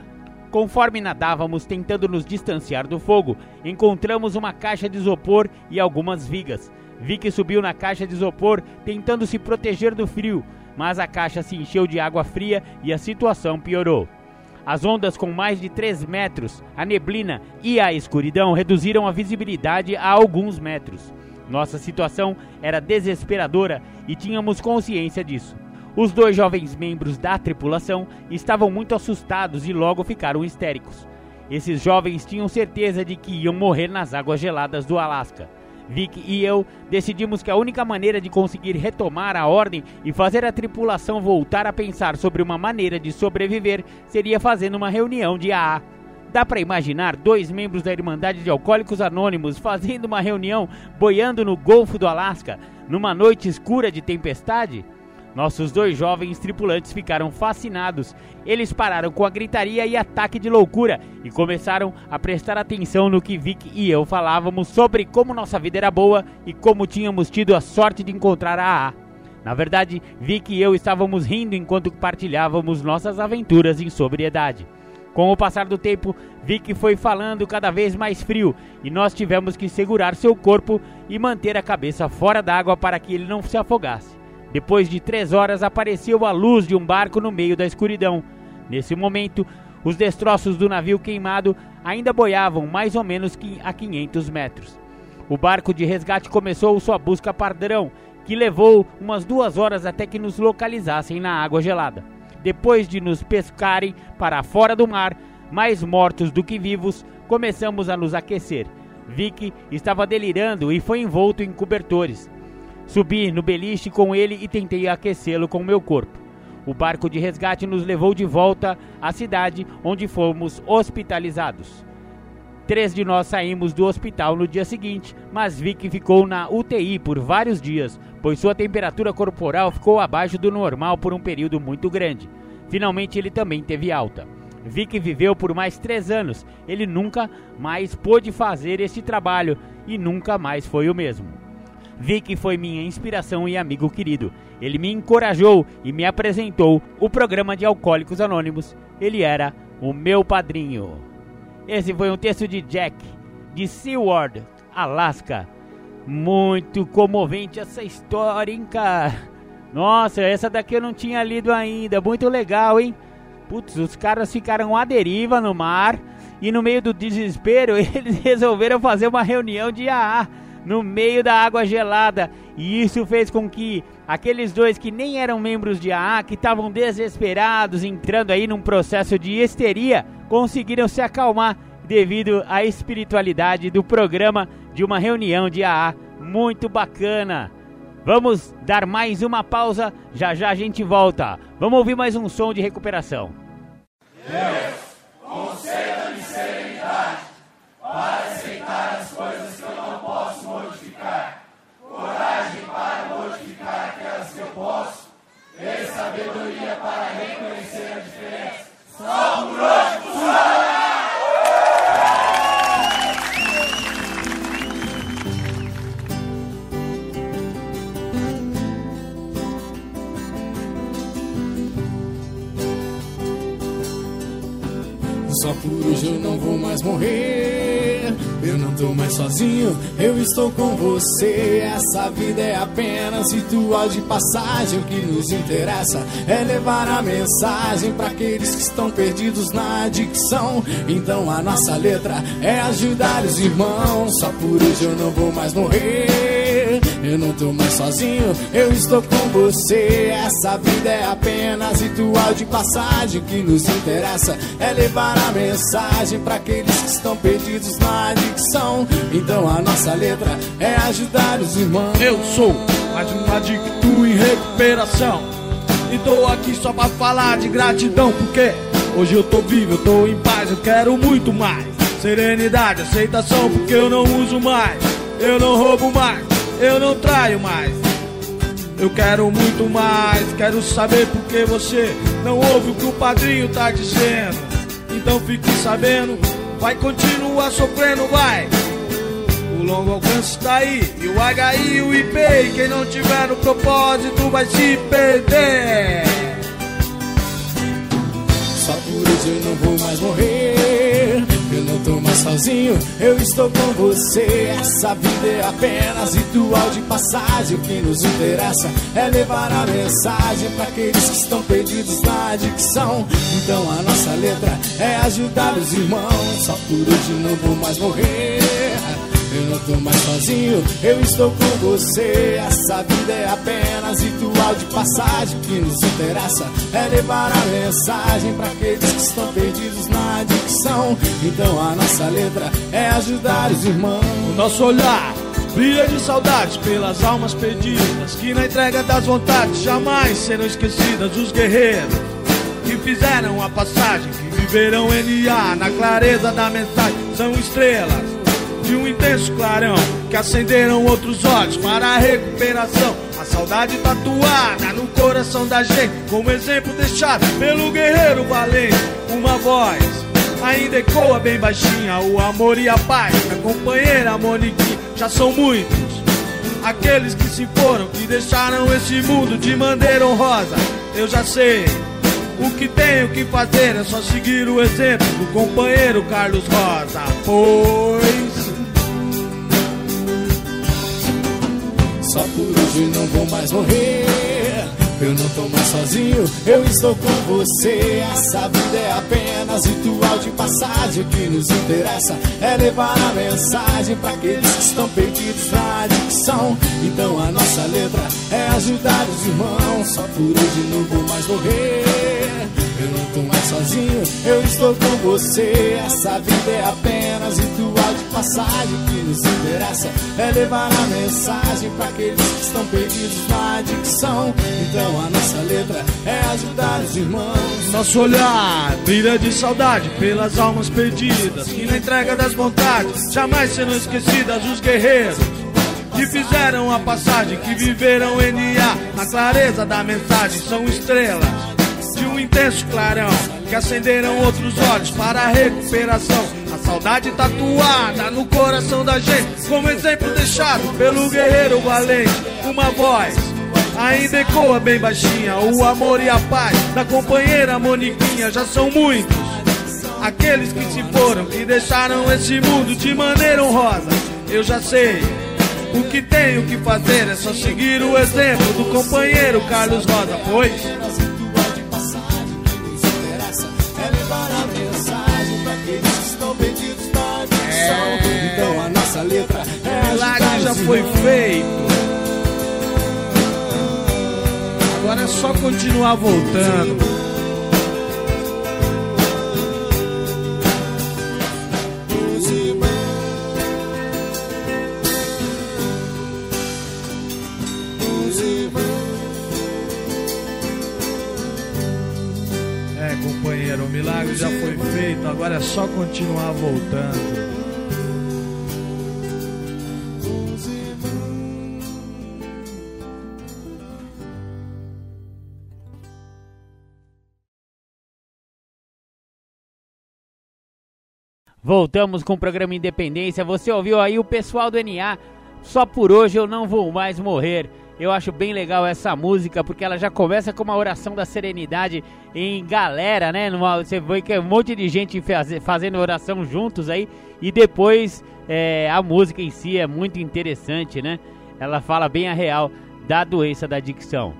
Conforme nadávamos tentando nos distanciar do fogo, encontramos uma caixa de isopor e algumas vigas. Vicky subiu na caixa de isopor tentando se proteger do frio, mas a caixa se encheu de água fria e a situação piorou. As ondas com mais de 3 metros, a neblina e a escuridão reduziram a visibilidade a alguns metros. Nossa situação era desesperadora e tínhamos consciência disso. Os dois jovens membros da tripulação estavam muito assustados e logo ficaram histéricos. Esses jovens tinham certeza de que iam morrer nas águas geladas do Alasca. Vic e eu decidimos que a única maneira de conseguir retomar a ordem e fazer a tripulação voltar a pensar sobre uma maneira de sobreviver seria fazendo uma reunião de AA. Dá para imaginar dois membros da Irmandade de Alcoólicos Anônimos fazendo uma reunião boiando no Golfo do Alasca numa noite escura de tempestade? Nossos dois jovens tripulantes ficaram fascinados. Eles pararam com a gritaria e ataque de loucura e começaram a prestar atenção no que Vic e eu falávamos sobre como nossa vida era boa e como tínhamos tido a sorte de encontrar a AA. Na verdade, Vic e eu estávamos rindo enquanto partilhávamos nossas aventuras em sobriedade. Com o passar do tempo, Vic foi falando cada vez mais frio e nós tivemos que segurar seu corpo e manter a cabeça fora d'água para que ele não se afogasse. Depois de três horas, apareceu a luz de um barco no meio da escuridão. Nesse momento, os destroços do navio queimado ainda boiavam mais ou menos a 500 metros. O barco de resgate começou sua busca padrão, que levou umas duas horas até que nos localizassem na água gelada. Depois de nos pescarem para fora do mar, mais mortos do que vivos, começamos a nos aquecer. Vicky estava delirando e foi envolto em cobertores. Subi no beliche com ele e tentei aquecê-lo com meu corpo. O barco de resgate nos levou de volta à cidade onde fomos hospitalizados. Três de nós saímos do hospital no dia seguinte, mas Vic ficou na UTI por vários dias, pois sua temperatura corporal ficou abaixo do normal por um período muito grande. Finalmente ele também teve alta. Vic viveu por mais três anos. Ele nunca mais pôde fazer esse trabalho e nunca mais foi o mesmo. Vic foi minha inspiração e amigo querido. Ele me encorajou e me apresentou o programa de Alcoólicos Anônimos. Ele era o meu padrinho. Esse foi um texto de Jack, de Seward, Alaska. Muito comovente essa história, hein, cara? Nossa, essa daqui eu não tinha lido ainda. Muito legal, hein? Putz, os caras ficaram à deriva no mar e no meio do desespero eles resolveram fazer uma reunião de AA no meio da água gelada. E isso fez com que aqueles dois que nem eram membros de AA, que estavam desesperados, entrando aí num processo de histeria, conseguiram se acalmar devido à espiritualidade do programa de uma reunião de AA. Muito bacana! Vamos dar mais uma pausa, já já a gente volta. Vamos ouvir mais um som de recuperação. Deus, conceda-me serenidade para aceitar as coisas que eu não posso modificar, coragem para modificar aquelas que eu posso, e sabedoria para reconhecer a diferença. Só por Só por hoje eu não vou mais morrer. Eu não tô mais sozinho, eu estou com você. Essa vida é apenas ritual de passagem. O que nos interessa é levar a mensagem para aqueles que estão perdidos na adicção. Então a nossa letra é ajudar os irmãos. Só por hoje eu não vou mais morrer. Eu não tô mais sozinho, eu estou com você. Essa vida é apenas ritual de passagem. Que nos interessa é levar a mensagem para aqueles que estão perdidos na adicção. Então a nossa letra é ajudar os irmãos. Eu sou mais um adicto em recuperação. E tô aqui só pra falar de gratidão, porque hoje eu tô vivo, eu tô em paz, eu quero muito mais. Serenidade, aceitação, porque eu não uso mais, eu não roubo mais eu não traio mais. Eu quero muito mais, quero saber por que você não ouve o que o padrinho tá dizendo. Então fique sabendo, vai continuar sofrendo, vai. O longo alcance tá aí, e o HI o IP. E quem não tiver no propósito vai se perder. Só por isso eu não vou mais morrer. Mais mais sozinho, eu estou com você. Essa vida é apenas ritual de passagem. O que nos interessa é levar a mensagem para aqueles que estão perdidos na adicção. Então a nossa letra é ajudar os irmãos. Só por hoje não vou mais morrer. Eu não tô mais sozinho, eu estou com você. Essa vida é apenas ritual de passagem. O que nos interessa é levar a mensagem para aqueles que estão perdidos na adicção. Então a nossa letra é ajudar os irmãos. O nosso olhar brilha de saudade pelas almas perdidas que na entrega das vontades jamais serão esquecidas. Os guerreiros que fizeram a passagem, que viverão NA na clareza da mensagem, são estrelas de um intenso clarão que acenderam outros olhos para a recuperação. A saudade tatuada no coração da gente, como exemplo deixado pelo guerreiro valente. Uma voz ainda ecoa bem baixinha: o amor e a paz da companheira Moniquinha. Já são muitos aqueles que se foram, que deixaram esse mundo de maneira honrosa. Eu já sei. O que tenho que fazer é só seguir o exemplo do companheiro Carlos Rosa. Pois Só por hoje não vou mais morrer. Eu não tô mais sozinho, eu estou com você. Essa vida é apenas ritual de passagem. O que nos interessa é levar a mensagem para aqueles que estão perdidos na adicção. Então a nossa letra é ajudar os irmãos. Só por hoje não vou mais morrer. Eu não tô mais sozinho, eu estou com você. Essa vida é apenas ritual de passagem. O que nos interessa é levar a mensagem para aqueles que estão perdidos na adicção. Então a nossa letra é ajudar os irmãos. Nosso olhar brilha de saudade pelas almas perdidas que na entrega das vontades jamais serão esquecidas os guerreiros que fizeram a passagem, que viveram NA na clareza da mensagem, são estrelas de um intenso clarão que acenderam outros olhos para a recuperação. A saudade tatuada no coração da gente, como exemplo deixado pelo guerreiro valente. Uma voz ainda ecoa bem baixinha: o amor e a paz da companheira Moniquinha já são muitos. Aqueles que se foram, que deixaram esse mundo de maneira honrosa. Eu já sei. O que tenho que fazer é só seguir o exemplo do companheiro Carlos Rosa, pois A nossa letra é milagre já foi feito. Agora é só continuar voltando. É, companheiro, o milagre já foi feito, agora é só continuar voltando. Voltamos com o programa Independência. Você ouviu aí o pessoal do NA? Só por hoje eu não vou mais morrer. Eu acho bem legal essa música porque ela já começa com uma oração da serenidade em galera, né? Você vê que é um monte de gente faz, fazendo oração juntos aí e depois é, a música em si é muito interessante, né? Ela fala bem a real da doença da adicção.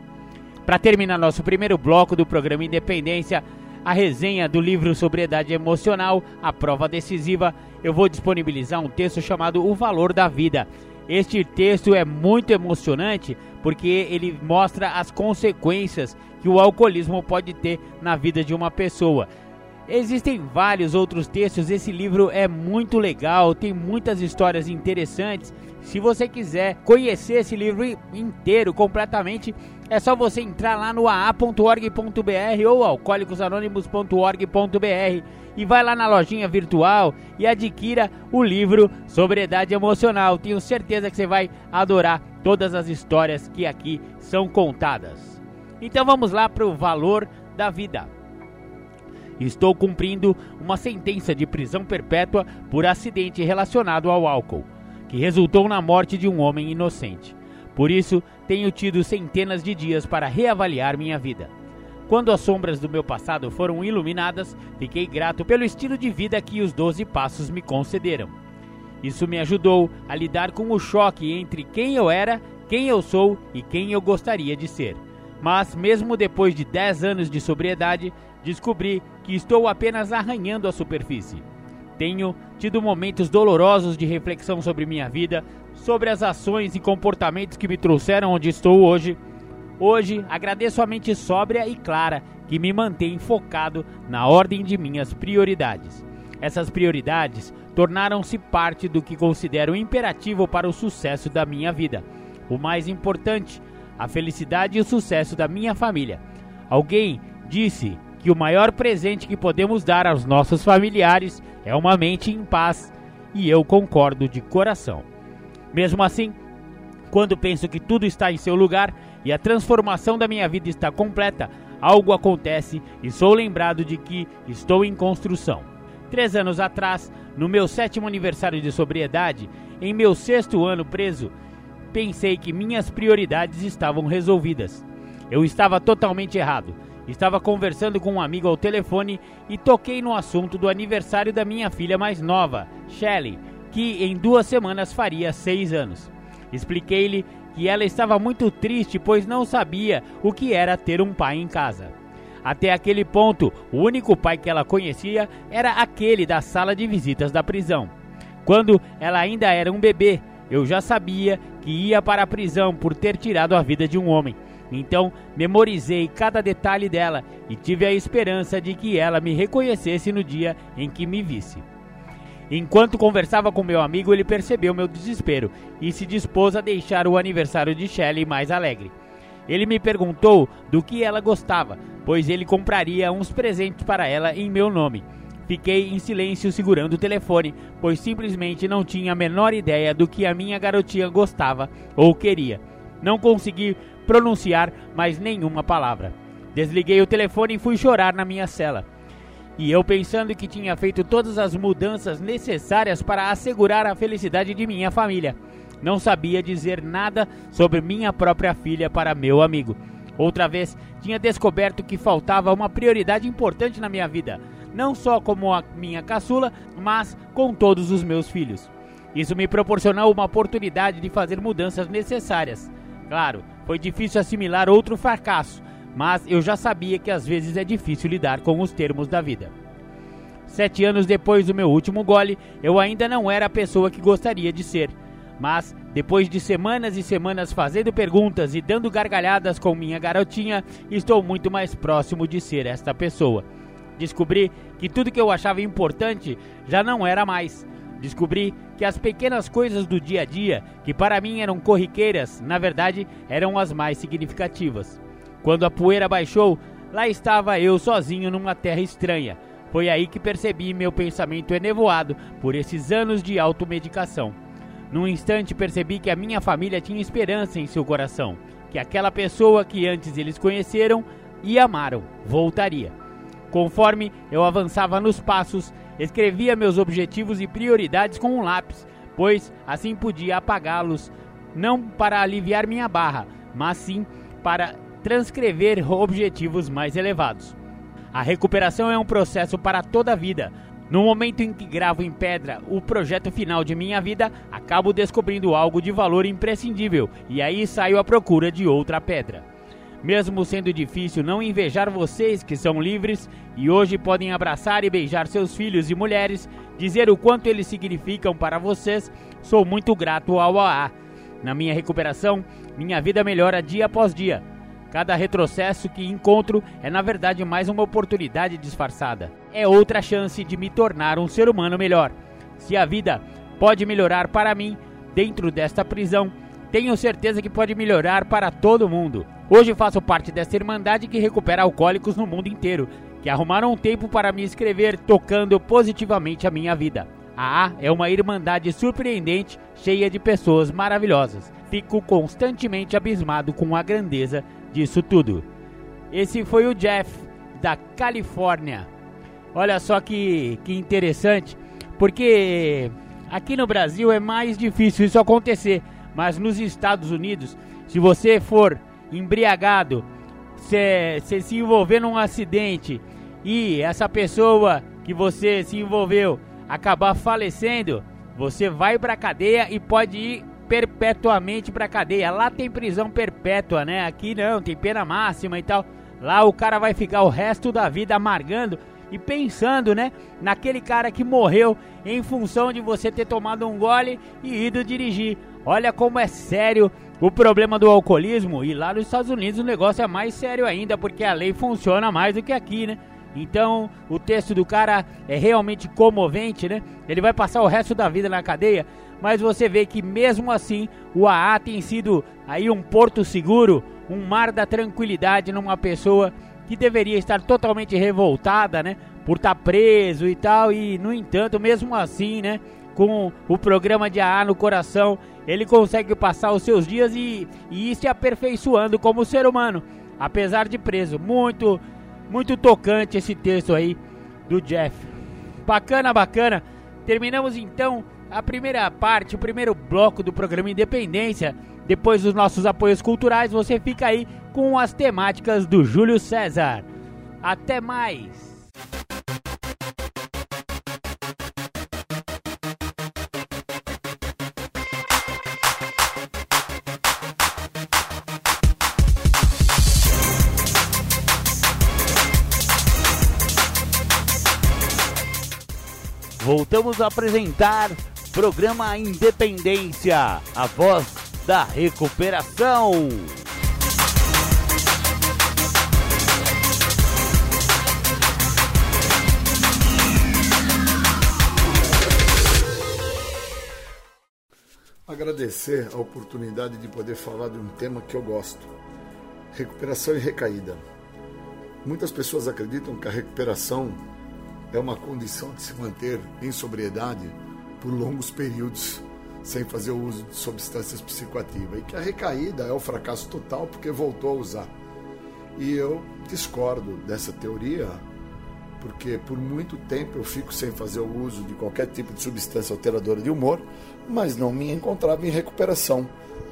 Para terminar nosso primeiro bloco do programa Independência, a resenha do livro Sobriedade Emocional, a prova decisiva, eu vou disponibilizar um texto chamado O Valor da Vida. Este texto é muito emocionante porque ele mostra as consequências que o alcoolismo pode ter na vida de uma pessoa. Existem vários outros textos, esse livro é muito legal, tem muitas histórias interessantes. Se você quiser conhecer esse livro inteiro, completamente, é só você entrar lá no aa.org.br ou alcoólicosanônimos.org.br e vai lá na lojinha virtual e adquira o livro Sobriedade Emocional. Tenho certeza que você vai adorar todas as histórias que aqui são contadas. Então vamos lá para o valor da vida. Estou cumprindo uma sentença de prisão perpétua por acidente relacionado ao álcool, que resultou na morte de um homem inocente. Por isso, tenho tido centenas de dias para reavaliar minha vida. Quando as sombras do meu passado foram iluminadas, fiquei grato pelo estilo de vida que os Doze Passos me concederam. Isso me ajudou a lidar com o choque entre quem eu era, quem eu sou e quem eu gostaria de ser. Mas, mesmo depois de 10 anos de sobriedade, descobri que estou apenas arranhando a superfície. Tenho tido momentos dolorosos de reflexão sobre minha vida, sobre as ações e comportamentos que me trouxeram onde estou hoje. Hoje agradeço a mente sóbria e clara que me mantém focado na ordem de minhas prioridades. Essas prioridades tornaram-se parte do que considero imperativo para o sucesso da minha vida. O mais importante, a felicidade e o sucesso da minha família. Alguém disse que o maior presente que podemos dar aos nossos familiares é uma mente em paz, e eu concordo de coração. Mesmo assim, quando penso que tudo está em seu lugar e a transformação da minha vida está completa, algo acontece e sou lembrado de que estou em construção. Três anos atrás, no meu sétimo aniversário de sobriedade, em meu sexto ano preso, pensei que minhas prioridades estavam resolvidas. Eu estava totalmente errado. Estava conversando com um amigo ao telefone e toquei no assunto do aniversário da minha filha mais nova, Shelley, que em duas semanas faria seis anos. Expliquei-lhe que ela estava muito triste, pois não sabia o que era ter um pai em casa. Até aquele ponto, o único pai que ela conhecia era aquele da sala de visitas da prisão. Quando ela ainda era um bebê, eu já sabia que ia para a prisão por ter tirado a vida de um homem. Então, memorizei cada detalhe dela e tive a esperança de que ela me reconhecesse no dia em que me visse. Enquanto conversava com meu amigo, ele percebeu meu desespero e se dispôs a deixar o aniversário de Shelley mais alegre. Ele me perguntou do que ela gostava, pois ele compraria uns presentes para ela em meu nome. Fiquei em silêncio segurando o telefone, pois simplesmente não tinha a menor ideia do que a minha garotinha gostava ou queria. Não consegui pronunciar mais nenhuma palavra. Desliguei o telefone e fui chorar na minha cela. E eu pensando que tinha feito todas as mudanças necessárias para assegurar a felicidade de minha família. Não sabia dizer nada sobre minha própria filha para meu amigo. Outra vez, tinha descoberto que faltava uma prioridade importante na minha vida não só como a minha caçula, mas com todos os meus filhos. Isso me proporcionou uma oportunidade de fazer mudanças necessárias. Claro, foi difícil assimilar outro fracasso, mas eu já sabia que às vezes é difícil lidar com os termos da vida. Sete anos depois do meu último gole, eu ainda não era a pessoa que gostaria de ser. Mas, depois de semanas e semanas fazendo perguntas e dando gargalhadas com minha garotinha, estou muito mais próximo de ser esta pessoa. Descobri que tudo que eu achava importante já não era mais. Descobri que as pequenas coisas do dia a dia, que para mim eram corriqueiras, na verdade eram as mais significativas. Quando a poeira baixou, lá estava eu sozinho numa terra estranha. Foi aí que percebi meu pensamento enevoado por esses anos de automedicação. Num instante percebi que a minha família tinha esperança em seu coração, que aquela pessoa que antes eles conheceram e amaram voltaria. Conforme eu avançava nos passos, escrevia meus objetivos e prioridades com um lápis, pois assim podia apagá-los, não para aliviar minha barra, mas sim para transcrever objetivos mais elevados. A recuperação é um processo para toda a vida. No momento em que gravo em pedra o projeto final de minha vida, acabo descobrindo algo de valor imprescindível e aí saio à procura de outra pedra mesmo sendo difícil não invejar vocês que são livres e hoje podem abraçar e beijar seus filhos e mulheres, dizer o quanto eles significam para vocês, sou muito grato ao AA. Na minha recuperação, minha vida melhora dia após dia. Cada retrocesso que encontro é na verdade mais uma oportunidade disfarçada. É outra chance de me tornar um ser humano melhor. Se a vida pode melhorar para mim dentro desta prisão, tenho certeza que pode melhorar para todo mundo. Hoje faço parte dessa irmandade que recupera alcoólicos no mundo inteiro, que arrumaram um tempo para me escrever tocando positivamente a minha vida. A A é uma irmandade surpreendente, cheia de pessoas maravilhosas. Fico constantemente abismado com a grandeza disso tudo. Esse foi o Jeff, da Califórnia. Olha só que, que interessante, porque aqui no Brasil é mais difícil isso acontecer, mas nos Estados Unidos, se você for embriagado você se envolver num acidente e essa pessoa que você se envolveu acabar falecendo, você vai pra cadeia e pode ir perpetuamente pra cadeia. Lá tem prisão perpétua, né? Aqui não, tem pena máxima e tal. Lá o cara vai ficar o resto da vida amargando e pensando, né, naquele cara que morreu em função de você ter tomado um gole e ido dirigir. Olha como é sério o problema do alcoolismo e lá nos Estados Unidos o negócio é mais sério ainda porque a lei funciona mais do que aqui, né? Então, o texto do cara é realmente comovente, né? Ele vai passar o resto da vida na cadeia, mas você vê que mesmo assim, o AA tem sido aí um porto seguro, um mar da tranquilidade numa pessoa que deveria estar totalmente revoltada, né? Por estar tá preso e tal, e no entanto, mesmo assim, né? Com o programa de AA no coração, ele consegue passar os seus dias e, e ir se aperfeiçoando como ser humano, apesar de preso. Muito, muito tocante esse texto aí do Jeff. Bacana, bacana. Terminamos então a primeira parte, o primeiro bloco do programa Independência. Depois dos nossos apoios culturais, você fica aí com as temáticas do Júlio César. Até mais! Voltamos a apresentar programa Independência, a voz da recuperação. Agradecer a oportunidade de poder falar de um tema que eu gosto: recuperação e recaída. Muitas pessoas acreditam que a recuperação é uma condição de se manter em sobriedade por longos períodos sem fazer o uso de substâncias psicoativas e que a recaída é o fracasso total porque voltou a usar. E eu discordo dessa teoria porque por muito tempo eu fico sem fazer o uso de qualquer tipo de substância alteradora de humor, mas não me encontrava em recuperação,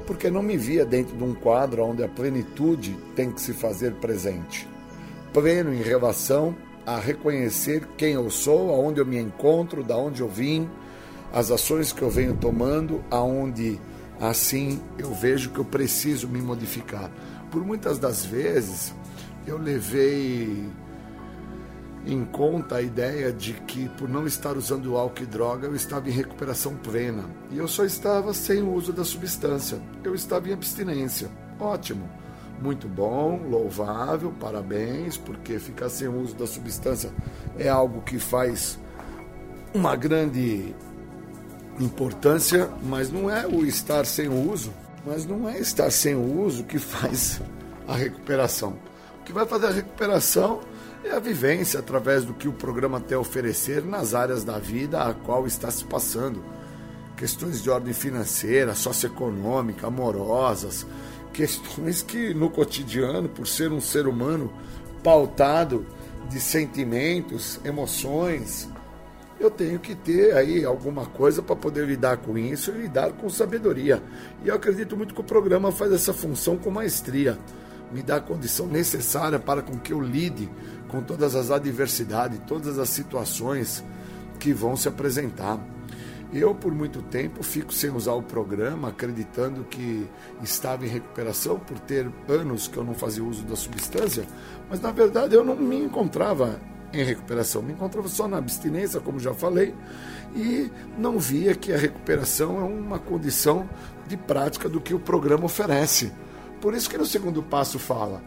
porque não me via dentro de um quadro onde a plenitude tem que se fazer presente. Pleno em relação a reconhecer quem eu sou, aonde eu me encontro, da onde eu vim, as ações que eu venho tomando, aonde assim eu vejo que eu preciso me modificar. Por muitas das vezes eu levei em conta a ideia de que por não estar usando álcool e droga eu estava em recuperação plena e eu só estava sem o uso da substância. Eu estava em abstinência. Ótimo muito bom, louvável, parabéns, porque ficar sem o uso da substância é algo que faz uma grande importância, mas não é o estar sem o uso, mas não é estar sem o uso que faz a recuperação. O que vai fazer a recuperação é a vivência através do que o programa tem a oferecer nas áreas da vida a qual está se passando. Questões de ordem financeira, socioeconômica, amorosas, questões que no cotidiano, por ser um ser humano pautado de sentimentos, emoções, eu tenho que ter aí alguma coisa para poder lidar com isso e lidar com sabedoria. E eu acredito muito que o programa faz essa função com maestria, me dá a condição necessária para com que eu lide com todas as adversidades, todas as situações que vão se apresentar. Eu, por muito tempo, fico sem usar o programa, acreditando que estava em recuperação por ter anos que eu não fazia uso da substância, mas na verdade eu não me encontrava em recuperação, me encontrava só na abstinência, como já falei, e não via que a recuperação é uma condição de prática do que o programa oferece. Por isso que no segundo passo fala: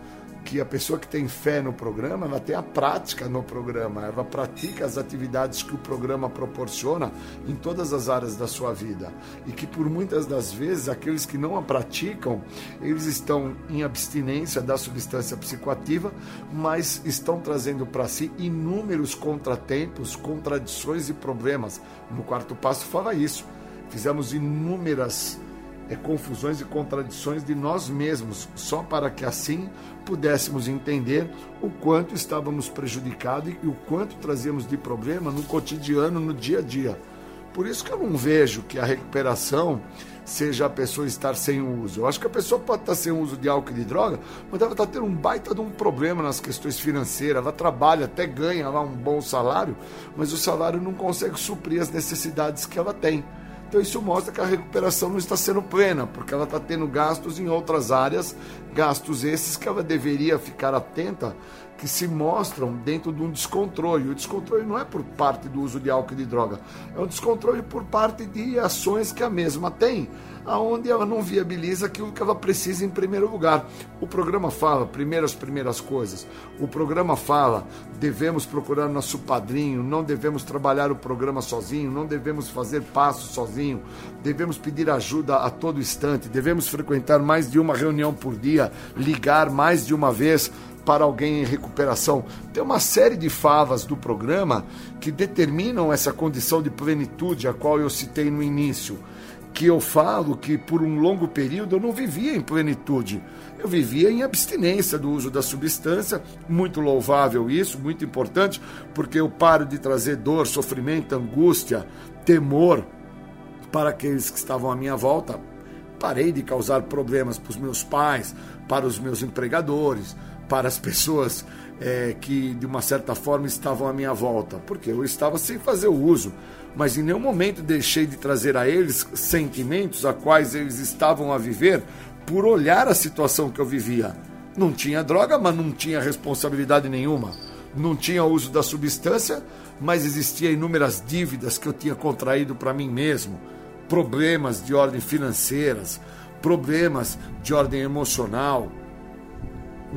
que a pessoa que tem fé no programa, ela tem a prática no programa, ela pratica as atividades que o programa proporciona em todas as áreas da sua vida. E que por muitas das vezes aqueles que não a praticam, eles estão em abstinência da substância psicoativa, mas estão trazendo para si inúmeros contratempos, contradições e problemas. No quarto passo fala isso. Fizemos inúmeras é, confusões e contradições de nós mesmos, só para que assim pudéssemos entender o quanto estávamos prejudicados e o quanto trazíamos de problema no cotidiano, no dia a dia. Por isso que eu não vejo que a recuperação seja a pessoa estar sem uso. Eu acho que a pessoa pode estar sem uso de álcool e de droga, mas ela está tendo um baita de um problema nas questões financeiras. Ela trabalha, até ganha lá um bom salário, mas o salário não consegue suprir as necessidades que ela tem. Então isso mostra que a recuperação não está sendo plena, porque ela está tendo gastos em outras áreas, gastos esses que ela deveria ficar atenta, que se mostram dentro de um descontrole. O descontrole não é por parte do uso de álcool e de droga, é um descontrole por parte de ações que a mesma tem aonde ela não viabiliza aquilo que ela precisa em primeiro lugar. O programa fala, primeiras primeiras coisas. O programa fala, devemos procurar nosso padrinho, não devemos trabalhar o programa sozinho, não devemos fazer passos sozinho, devemos pedir ajuda a todo instante, devemos frequentar mais de uma reunião por dia, ligar mais de uma vez para alguém em recuperação. Tem uma série de favas do programa que determinam essa condição de plenitude a qual eu citei no início que eu falo que por um longo período eu não vivia em plenitude. Eu vivia em abstinência do uso da substância, muito louvável isso, muito importante, porque eu paro de trazer dor, sofrimento, angústia, temor para aqueles que estavam à minha volta. Parei de causar problemas para os meus pais, para os meus empregadores, para as pessoas é, que de uma certa forma estavam à minha volta, porque eu estava sem fazer o uso mas em nenhum momento deixei de trazer a eles sentimentos a quais eles estavam a viver por olhar a situação que eu vivia. Não tinha droga, mas não tinha responsabilidade nenhuma. Não tinha uso da substância, mas existiam inúmeras dívidas que eu tinha contraído para mim mesmo, problemas de ordem financeiras, problemas de ordem emocional,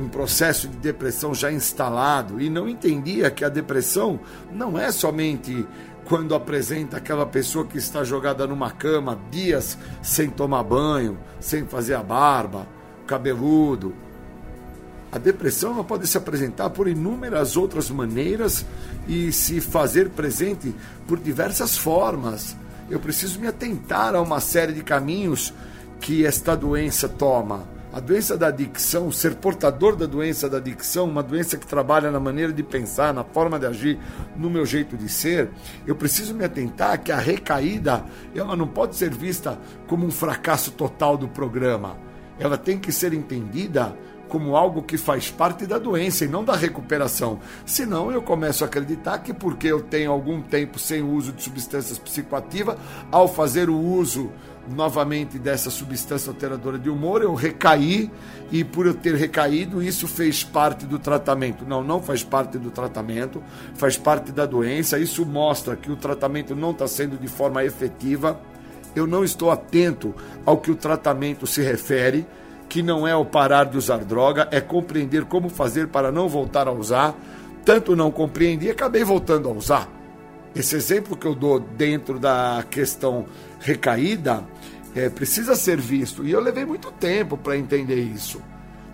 um processo de depressão já instalado e não entendia que a depressão não é somente quando apresenta aquela pessoa que está jogada numa cama dias sem tomar banho, sem fazer a barba, cabeludo. A depressão ela pode se apresentar por inúmeras outras maneiras e se fazer presente por diversas formas. Eu preciso me atentar a uma série de caminhos que esta doença toma a doença da adicção, ser portador da doença da adicção, uma doença que trabalha na maneira de pensar, na forma de agir, no meu jeito de ser, eu preciso me atentar que a recaída, ela não pode ser vista como um fracasso total do programa. Ela tem que ser entendida como algo que faz parte da doença e não da recuperação. Senão eu começo a acreditar que porque eu tenho algum tempo sem uso de substâncias psicoativas, ao fazer o uso novamente dessa substância alteradora de humor, eu recaí e por eu ter recaído, isso fez parte do tratamento. Não, não faz parte do tratamento, faz parte da doença. Isso mostra que o tratamento não está sendo de forma efetiva. Eu não estou atento ao que o tratamento se refere, que não é o parar de usar droga, é compreender como fazer para não voltar a usar. Tanto não compreendi, acabei voltando a usar. Esse exemplo que eu dou dentro da questão recaída é, precisa ser visto. E eu levei muito tempo para entender isso.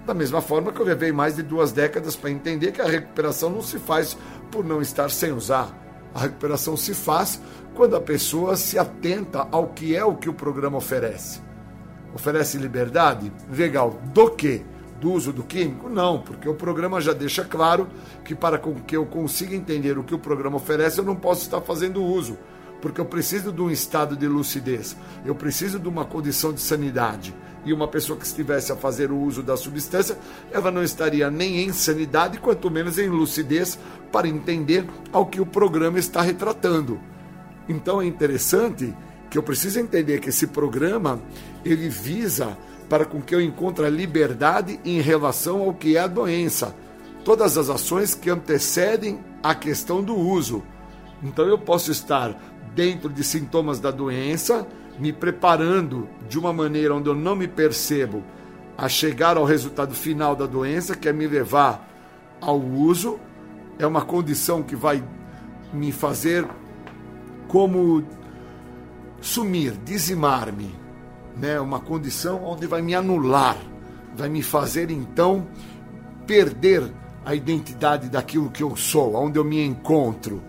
Da mesma forma que eu levei mais de duas décadas para entender que a recuperação não se faz por não estar sem usar. A recuperação se faz quando a pessoa se atenta ao que é o que o programa oferece. Oferece liberdade? Legal. Do que? do uso do químico? Não, porque o programa já deixa claro que para que eu consiga entender o que o programa oferece, eu não posso estar fazendo uso, porque eu preciso de um estado de lucidez, eu preciso de uma condição de sanidade. E uma pessoa que estivesse a fazer o uso da substância, ela não estaria nem em sanidade, quanto menos em lucidez, para entender ao que o programa está retratando. Então é interessante que eu preciso entender que esse programa ele visa para com que eu encontre a liberdade em relação ao que é a doença. Todas as ações que antecedem a questão do uso. Então eu posso estar dentro de sintomas da doença, me preparando de uma maneira onde eu não me percebo a chegar ao resultado final da doença, que é me levar ao uso. É uma condição que vai me fazer como sumir, dizimar-me né, uma condição onde vai me anular, vai me fazer então perder a identidade daquilo que eu sou, onde eu me encontro,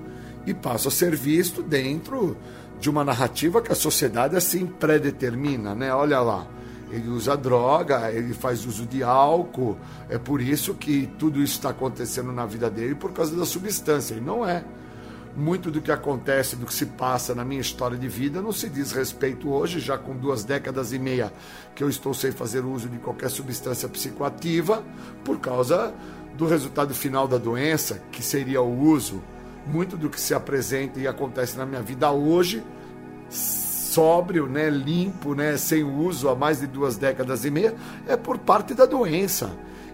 e passo a ser visto dentro de uma narrativa que a sociedade assim predetermina, né? Olha lá, ele usa droga, ele faz uso de álcool, é por isso que tudo isso está acontecendo na vida dele por causa da substância, e não é. muito do que acontece, do que se passa na minha história de vida não se diz respeito hoje, já com duas décadas e meia que eu estou sem fazer uso de qualquer substância psicoativa, por causa do resultado final da doença, que seria o uso. Muito do que se apresenta e acontece na minha vida hoje, sóbrio, né, limpo, né, sem uso há mais de duas décadas e meia, é por parte da doença.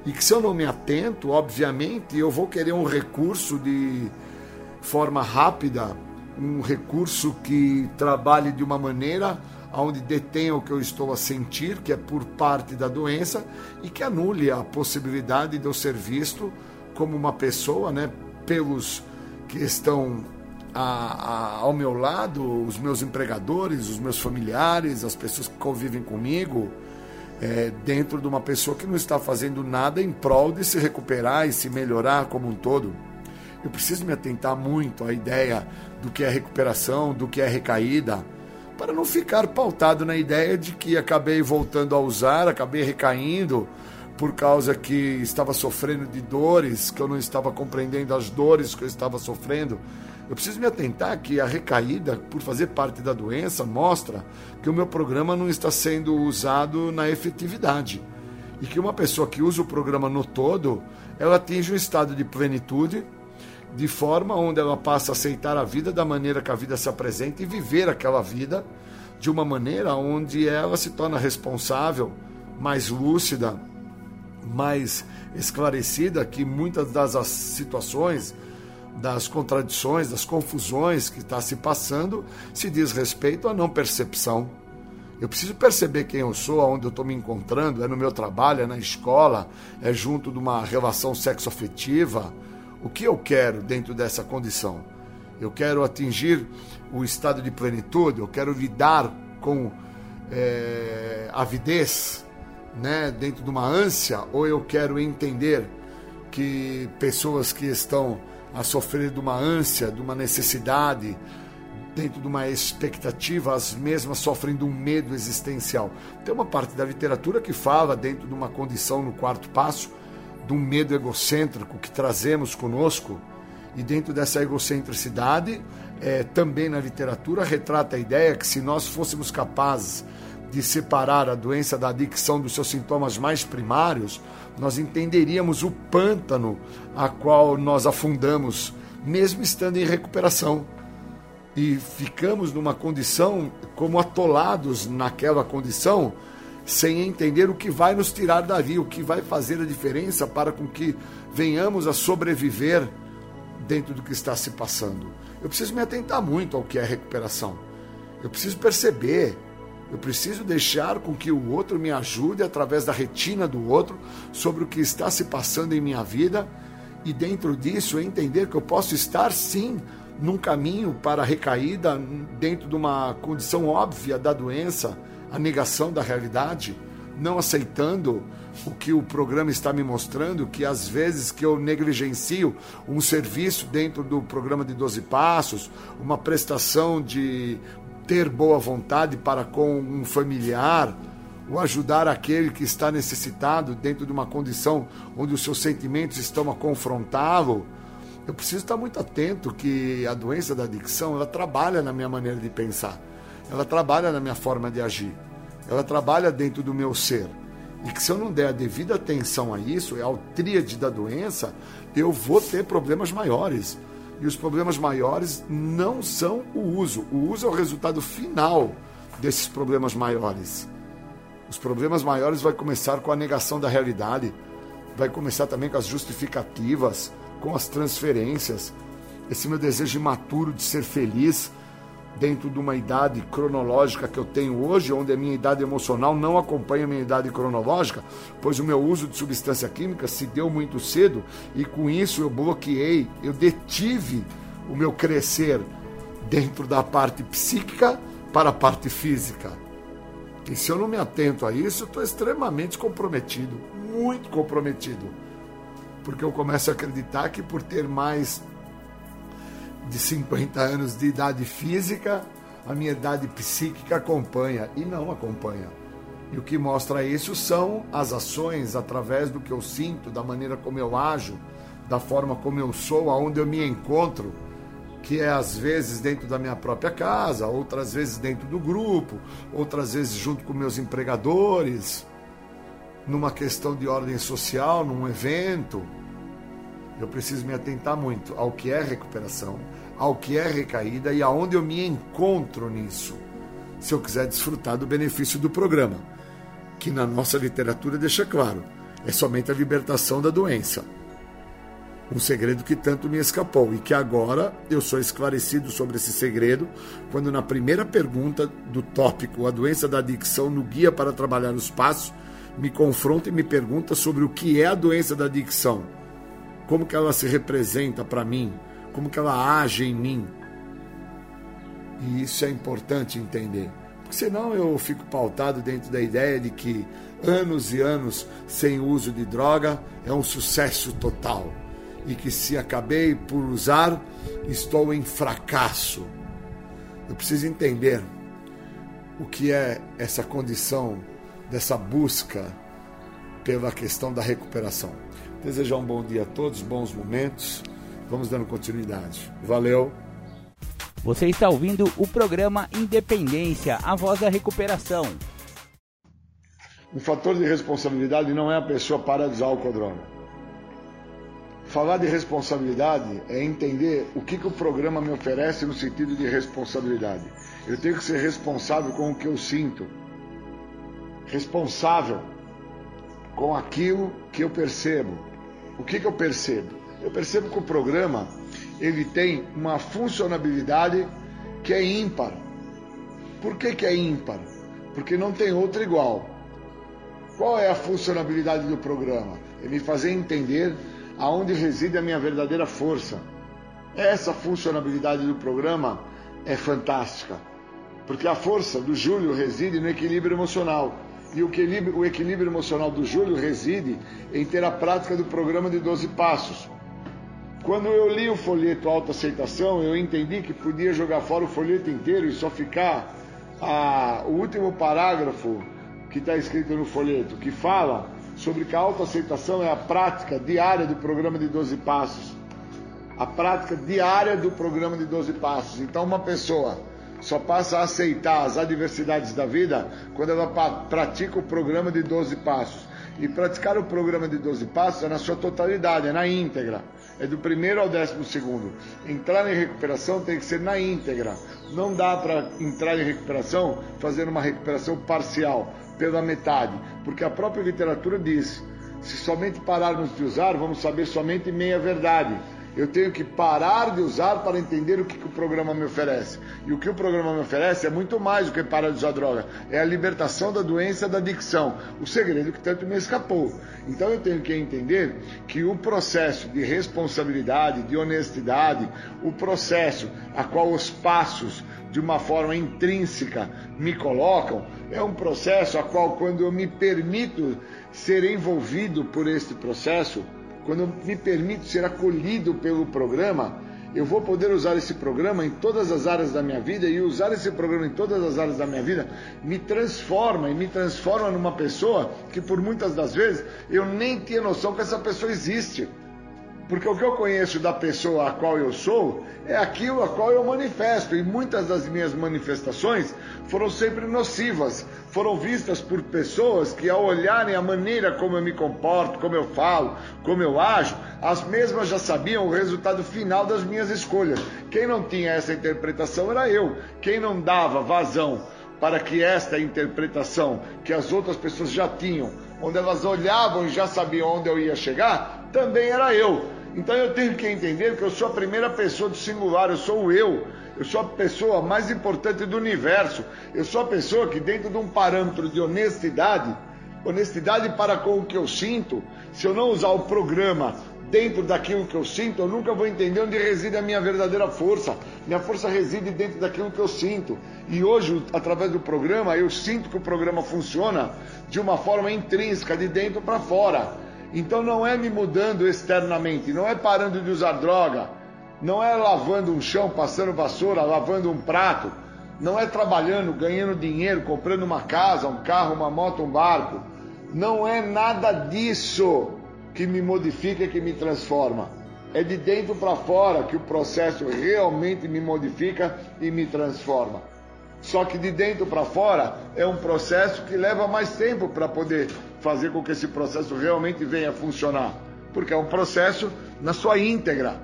E que se eu não me atento, obviamente, eu vou querer um recurso de forma rápida, um recurso que trabalhe de uma maneira onde detenha o que eu estou a sentir, que é por parte da doença, e que anule a possibilidade de eu ser visto como uma pessoa, né, pelos que estão a, a, ao meu lado, os meus empregadores, os meus familiares, as pessoas que convivem comigo, é, dentro de uma pessoa que não está fazendo nada em prol de se recuperar e se melhorar como um todo. Eu preciso me atentar muito à ideia do que é recuperação, do que é recaída, para não ficar pautado na ideia de que acabei voltando a usar, acabei recaindo por causa que estava sofrendo de dores, que eu não estava compreendendo as dores que eu estava sofrendo. Eu preciso me atentar que a recaída, por fazer parte da doença, mostra que o meu programa não está sendo usado na efetividade. E que uma pessoa que usa o programa no todo, ela atinge um estado de plenitude, de forma onde ela passa a aceitar a vida da maneira que a vida se apresenta e viver aquela vida de uma maneira onde ela se torna responsável, mais lúcida, mais esclarecida que muitas das situações, das contradições, das confusões que está se passando se diz respeito à não percepção. Eu preciso perceber quem eu sou, aonde eu estou me encontrando, é no meu trabalho, é na escola, é junto de uma relação sexoafetiva, o que eu quero dentro dessa condição? Eu quero atingir o estado de plenitude, eu quero lidar com é, avidez, né, dentro de uma ânsia, ou eu quero entender que pessoas que estão a sofrer de uma ânsia, de uma necessidade, dentro de uma expectativa, as mesmas sofrem de um medo existencial. Tem uma parte da literatura que fala, dentro de uma condição no quarto passo, de um medo egocêntrico que trazemos conosco, e dentro dessa egocentricidade, é, também na literatura, retrata a ideia que se nós fôssemos capazes de separar a doença da adicção dos seus sintomas mais primários, nós entenderíamos o pântano a qual nós afundamos, mesmo estando em recuperação. E ficamos numa condição como atolados naquela condição, sem entender o que vai nos tirar dali, o que vai fazer a diferença para com que venhamos a sobreviver dentro do que está se passando. Eu preciso me atentar muito ao que é recuperação. Eu preciso perceber, eu preciso deixar com que o outro me ajude através da retina do outro sobre o que está se passando em minha vida e dentro disso entender que eu posso estar sim num caminho para a recaída dentro de uma condição óbvia da doença a negação da realidade, não aceitando o que o programa está me mostrando, que às vezes que eu negligencio um serviço dentro do programa de 12 passos, uma prestação de ter boa vontade para com um familiar, o ajudar aquele que está necessitado dentro de uma condição onde os seus sentimentos estão a confrontá-lo. Eu preciso estar muito atento que a doença da adicção, ela trabalha na minha maneira de pensar ela trabalha na minha forma de agir, ela trabalha dentro do meu ser. E que se eu não der a devida atenção a isso, é ao tríade da doença, eu vou ter problemas maiores. E os problemas maiores não são o uso. O uso é o resultado final desses problemas maiores. Os problemas maiores vai começar com a negação da realidade, vai começar também com as justificativas, com as transferências. Esse meu desejo imaturo de ser feliz, dentro de uma idade cronológica que eu tenho hoje, onde a minha idade emocional não acompanha a minha idade cronológica, pois o meu uso de substância química se deu muito cedo e com isso eu bloqueei, eu detive o meu crescer dentro da parte psíquica para a parte física. E se eu não me atento a isso, eu estou extremamente comprometido, muito comprometido. Porque eu começo a acreditar que por ter mais de 50 anos de idade física, a minha idade psíquica acompanha e não acompanha. E o que mostra isso são as ações através do que eu sinto, da maneira como eu ajo, da forma como eu sou, aonde eu me encontro, que é às vezes dentro da minha própria casa, outras vezes dentro do grupo, outras vezes junto com meus empregadores, numa questão de ordem social, num evento. Eu preciso me atentar muito ao que é recuperação, ao que é recaída e aonde eu me encontro nisso, se eu quiser desfrutar do benefício do programa, que na nossa literatura deixa claro, é somente a libertação da doença. Um segredo que tanto me escapou e que agora eu sou esclarecido sobre esse segredo quando na primeira pergunta do tópico A doença da adicção no guia para trabalhar os passos me confronta e me pergunta sobre o que é a doença da adicção, como que ela se representa para mim, como que ela age em mim. E isso é importante entender, porque senão eu fico pautado dentro da ideia de que anos e anos sem uso de droga é um sucesso total e que se acabei por usar, estou em fracasso. Eu preciso entender o que é essa condição dessa busca pela questão da recuperação. Desejar um bom dia a todos, bons momentos. Vamos dando continuidade. Valeu. Você está ouvindo o programa Independência, a voz da recuperação. Um fator de responsabilidade não é a pessoa parar de usar álcool ou droga. Falar de responsabilidade é entender o que, que o programa me oferece no sentido de responsabilidade. Eu tenho que ser responsável com o que eu sinto, responsável com aquilo que eu percebo. O que, que eu percebo? Eu percebo que o programa ele tem uma funcionabilidade que é ímpar. Por que, que é ímpar? Porque não tem outra igual. Qual é a funcionabilidade do programa? É me fazer entender aonde reside a minha verdadeira força. Essa funcionalidade do programa é fantástica, porque a força do Júlio reside no equilíbrio emocional. E o equilíbrio, o equilíbrio emocional do Júlio reside em ter a prática do programa de 12 passos. Quando eu li o folheto Autoaceitação, eu entendi que podia jogar fora o folheto inteiro e só ficar a, o último parágrafo que está escrito no folheto, que fala sobre que a autoaceitação é a prática diária do programa de 12 passos. A prática diária do programa de 12 passos. Então, uma pessoa só passa a aceitar as adversidades da vida quando ela pratica o programa de 12 passos. E praticar o programa de 12 passos é na sua totalidade, é na íntegra. É do primeiro ao décimo segundo. Entrar em recuperação tem que ser na íntegra. Não dá para entrar em recuperação fazendo uma recuperação parcial pela metade, porque a própria literatura diz: se somente pararmos de usar, vamos saber somente meia verdade. Eu tenho que parar de usar para entender o que, que, o programa me oferece. E o que o programa me oferece é muito mais do que parar de usar droga. É a libertação da doença da adicção. O segredo que tanto me escapou. Então eu tenho que entender que o processo de responsabilidade, de honestidade, o processo a qual os passos de uma forma intrínseca me colocam, é um processo a qual, quando eu me permito ser envolvido por este processo, quando me permito ser acolhido pelo programa, eu vou poder usar esse programa em todas as áreas da minha vida e usar esse programa em todas as áreas da minha vida me transforma e me transforma numa pessoa que por muitas das vezes eu nem tinha noção que essa pessoa existe. Porque o que eu conheço da pessoa a qual eu sou é aquilo a qual eu manifesto. E muitas das minhas manifestações foram sempre nocivas. Foram vistas por pessoas que, ao olharem a maneira como eu me comporto, como eu falo, como eu ajo, as mesmas já sabiam o resultado final das minhas escolhas. Quem não tinha essa interpretação era eu. Quem não dava vazão para que esta interpretação que as outras pessoas já tinham, onde elas olhavam e já sabiam onde eu ia chegar, também era eu. Então eu tenho que entender que eu sou a primeira pessoa do singular, eu sou o eu. Eu sou a pessoa mais importante do universo. Eu sou a pessoa que, dentro de um parâmetro de honestidade, honestidade para com o que eu sinto, se eu não usar o programa dentro daquilo que eu sinto, eu nunca vou entender onde reside a minha verdadeira força. Minha força reside dentro daquilo que eu sinto. E hoje, através do programa, eu sinto que o programa funciona de uma forma intrínseca, de dentro para fora. Então não é me mudando externamente, não é parando de usar droga, não é lavando um chão, passando vassoura, lavando um prato, não é trabalhando, ganhando dinheiro, comprando uma casa, um carro, uma moto, um barco. Não é nada disso que me modifica, que me transforma. É de dentro para fora que o processo realmente me modifica e me transforma. Só que de dentro para fora é um processo que leva mais tempo para poder fazer com que esse processo realmente venha a funcionar. Porque é um processo na sua íntegra.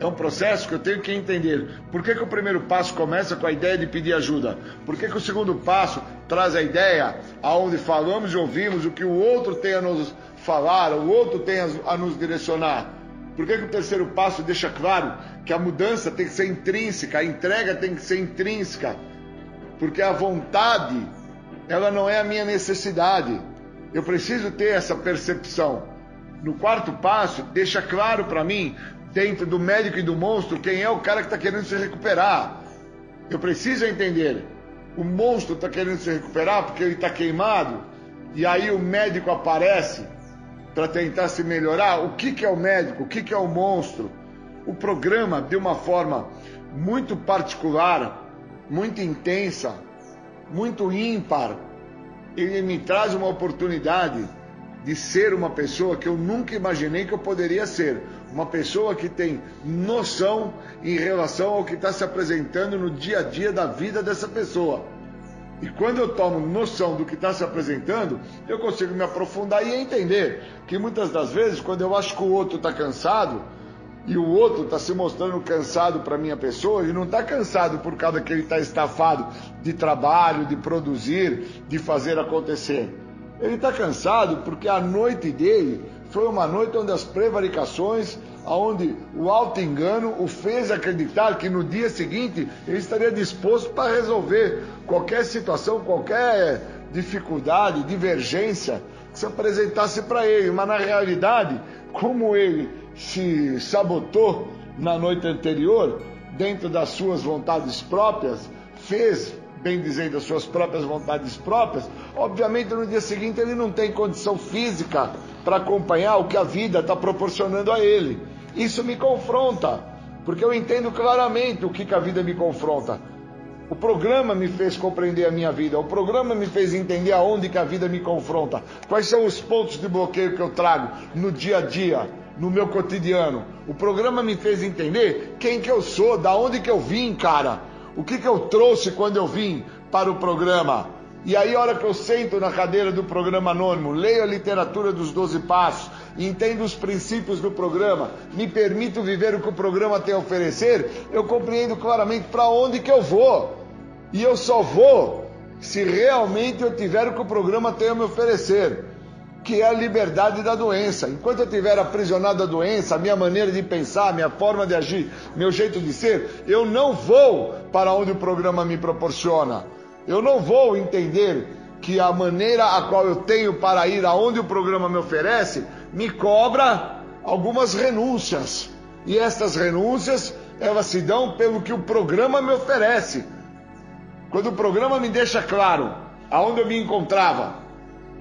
É um processo que eu tenho que entender. Por que, que o primeiro passo começa com a ideia de pedir ajuda? Por que, que o segundo passo traz a ideia aonde falamos e ouvimos o que o outro tem a nos falar, o outro tem a nos direcionar? Por que, que o terceiro passo deixa claro que a mudança tem que ser intrínseca, a entrega tem que ser intrínseca? Porque a vontade, ela não é a minha necessidade. Eu preciso ter essa percepção. No quarto passo, deixa claro para mim dentro do médico e do monstro quem é o cara que está querendo se recuperar. Eu preciso entender. O monstro está querendo se recuperar porque ele está queimado, e aí o médico aparece para tentar se melhorar. O que, que é o médico? O que, que é o monstro? O programa, de uma forma muito particular, muito intensa, muito ímpar, ele me traz uma oportunidade de ser uma pessoa que eu nunca imaginei que eu poderia ser. Uma pessoa que tem noção em relação ao que está se apresentando no dia a dia da vida dessa pessoa. E quando eu tomo noção do que está se apresentando, eu consigo me aprofundar e entender que muitas das vezes, quando eu acho que o outro está cansado, e o outro está se mostrando cansado para minha pessoa, ele não está cansado por causa que ele está estafado de trabalho, de produzir, de fazer acontecer. Ele está cansado porque a noite dele foi uma noite onde as prevaricações, onde o alto engano o fez acreditar que no dia seguinte ele estaria disposto para resolver qualquer situação, qualquer dificuldade, divergência que se apresentasse para ele. Mas na realidade, como ele se sabotou na noite anterior, dentro das suas vontades próprias, fez bem dizendo, as suas próprias vontades próprias, obviamente no dia seguinte ele não tem condição física para acompanhar o que a vida está proporcionando a ele. Isso me confronta, porque eu entendo claramente o que, que a vida me confronta. O programa me fez compreender a minha vida, o programa me fez entender aonde que a vida me confronta, quais são os pontos de bloqueio que eu trago no dia a dia, no meu cotidiano. O programa me fez entender quem que eu sou, da onde que eu vim, cara o que, que eu trouxe quando eu vim para o programa. E aí, a hora que eu sento na cadeira do programa anônimo, leio a literatura dos 12 passos, entendo os princípios do programa, me permito viver o que o programa tem a oferecer, eu compreendo claramente para onde que eu vou. E eu só vou se realmente eu tiver o que o programa tem a me oferecer que é a liberdade da doença. Enquanto eu estiver aprisionado da doença, a minha maneira de pensar, a minha forma de agir, meu jeito de ser, eu não vou para onde o programa me proporciona. Eu não vou entender que a maneira a qual eu tenho para ir aonde o programa me oferece me cobra algumas renúncias. E estas renúncias, elas se dão pelo que o programa me oferece. Quando o programa me deixa claro aonde eu me encontrava,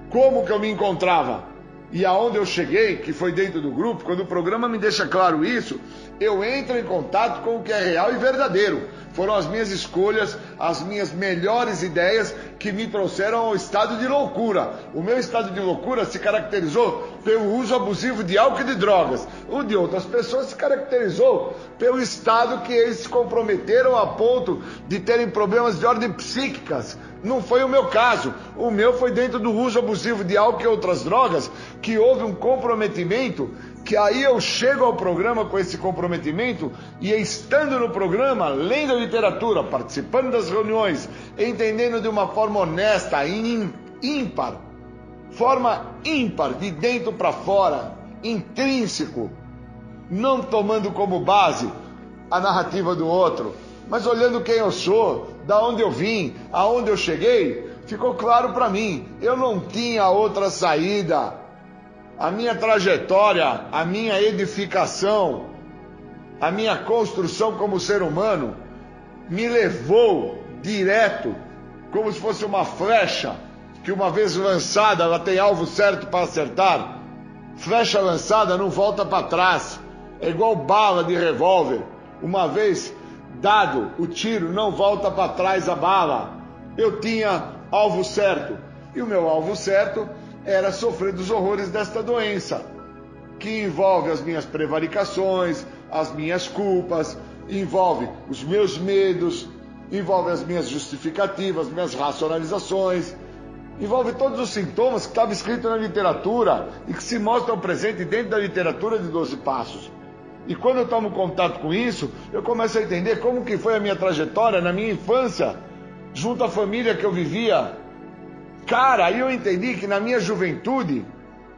como que eu me encontrava e aonde eu cheguei, que foi dentro do grupo, quando o programa me deixa claro isso, eu entro em contato com o que é real e verdadeiro. Foram as minhas escolhas, as minhas melhores ideias que me trouxeram ao estado de loucura. O meu estado de loucura se caracterizou pelo uso abusivo de álcool e de drogas. O de outras pessoas se caracterizou pelo estado que eles se comprometeram a ponto de terem problemas de ordem psíquicas não foi o meu caso. O meu foi dentro do uso abusivo de álcool e outras drogas, que houve um comprometimento, que aí eu chego ao programa com esse comprometimento e estando no programa, lendo literatura, participando das reuniões, entendendo de uma forma honesta, ímpar, forma ímpar, de dentro para fora, intrínseco, não tomando como base a narrativa do outro, mas olhando quem eu sou, da onde eu vim, aonde eu cheguei, ficou claro para mim. Eu não tinha outra saída. A minha trajetória, a minha edificação, a minha construção como ser humano me levou direto, como se fosse uma flecha que uma vez lançada ela tem alvo certo para acertar. Flecha lançada não volta para trás. É igual bala de revólver. Uma vez dado o tiro, não volta para trás a bala. Eu tinha alvo certo. E o meu alvo certo era sofrer dos horrores desta doença, que envolve as minhas prevaricações, as minhas culpas, envolve os meus medos, envolve as minhas justificativas, minhas racionalizações, envolve todos os sintomas que estavam escritos na literatura e que se mostram presentes dentro da literatura de 12 Passos. E quando eu tomo contato com isso, eu começo a entender como que foi a minha trajetória na minha infância, junto à família que eu vivia. Cara, aí eu entendi que na minha juventude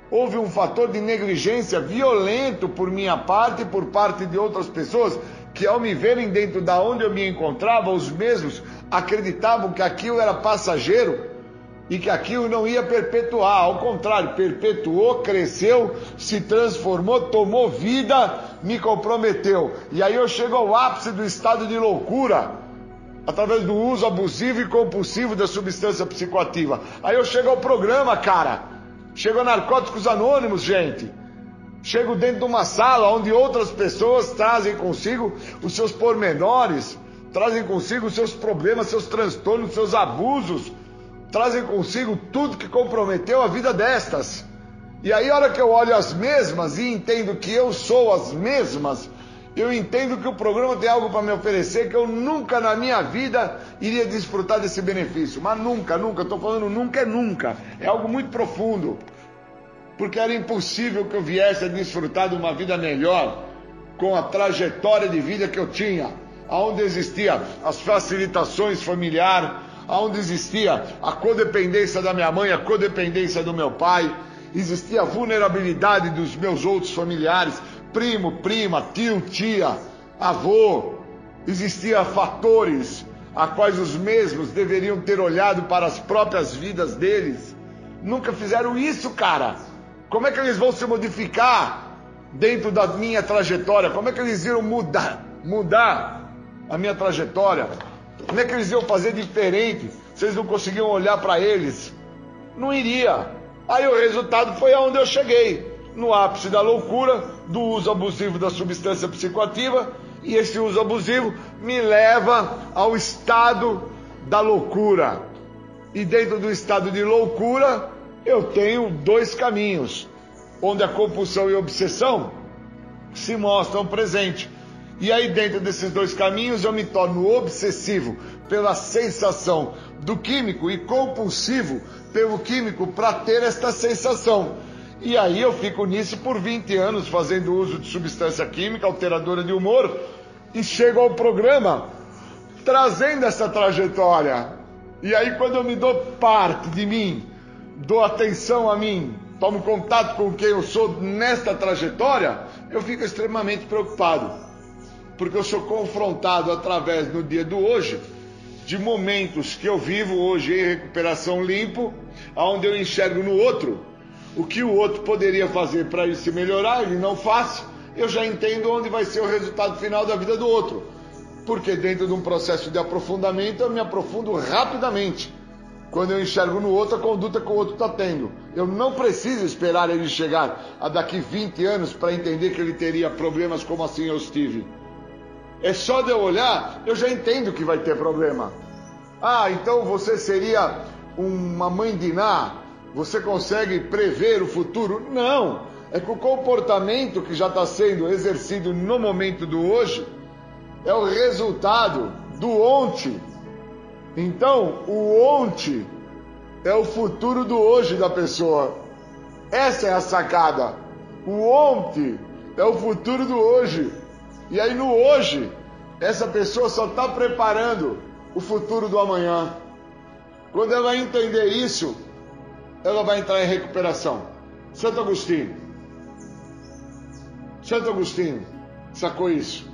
houve um fator de negligência violento por minha parte e por parte de outras pessoas que ao me verem dentro da onde eu me encontrava, os mesmos acreditavam que aquilo era passageiro e que aquilo não ia perpetuar, ao contrário, perpetuou, cresceu, se transformou, tomou vida, me comprometeu. E aí eu chego ao ápice do estado de loucura, através do uso abusivo e compulsivo da substância psicoativa. Aí eu chego ao programa, cara. Chego a Narcóticos Anônimos, gente. Chego dentro de uma sala onde outras pessoas trazem consigo os seus pormenores, trazem consigo os seus problemas, seus transtornos, seus abusos, trazem consigo tudo que comprometeu a vida destas. E aí, a hora que eu olho as mesmas e entendo que eu sou as mesmas, eu entendo que o programa tem algo para me oferecer que eu nunca na minha vida iria desfrutar desse benefício. Mas nunca, nunca, estou falando nunca é nunca. É algo muito profundo porque era impossível que eu viesse a desfrutar de uma vida melhor com a trajetória de vida que eu tinha, aonde existia as facilitações familiares, aonde existia a codependência da minha mãe, a codependência do meu pai, existia a vulnerabilidade dos meus outros familiares, primo, prima, tio, tia, avô, existia fatores a quais os mesmos deveriam ter olhado para as próprias vidas deles. Nunca fizeram isso, cara. Como é que eles vão se modificar dentro da minha trajetória? Como é que eles iam mudar, mudar a minha trajetória? Como é que eles iam fazer diferente se eles não conseguiam olhar para eles? Não iria. Aí o resultado foi aonde eu cheguei, no ápice da loucura, do uso abusivo da substância psicoativa, e esse uso abusivo me leva ao estado da loucura. E dentro do estado de loucura, eu tenho dois caminhos, onde a compulsão e a obsessão se mostram presentes. E aí, dentro desses dois caminhos, eu me torno obsessivo pela sensação do químico e compulsivo pelo químico para ter esta sensação. E aí eu fico nisso por 20 anos fazendo uso de substância química alteradora de humor e chego ao programa trazendo essa trajetória. E aí quando eu me dou parte de mim dou atenção a mim, tomo contato com quem eu sou nesta trajetória, eu fico extremamente preocupado. Porque eu sou confrontado através no dia do hoje de momentos que eu vivo hoje em recuperação limpo, onde eu enxergo no outro o que o outro poderia fazer para ele se melhorar, ele não faz, eu já entendo onde vai ser o resultado final da vida do outro. Porque dentro de um processo de aprofundamento eu me aprofundo rapidamente quando eu enxergo no outro a conduta que o outro está tendo. Eu não preciso esperar ele chegar a daqui 20 anos para entender que ele teria problemas como assim eu estive. É só de eu olhar, eu já entendo que vai ter problema. Ah, então você seria uma mãe de Ná? Você consegue prever o futuro? Não! É que o comportamento que já está sendo exercido no momento do hoje é o resultado do ontem então, o ontem é o futuro do hoje da pessoa. Essa é a sacada. O ontem é o futuro do hoje. E aí no hoje, essa pessoa só está preparando o futuro do amanhã. Quando ela entender isso, ela vai entrar em recuperação. Santo Agostinho. Santo Agostinho sacou isso.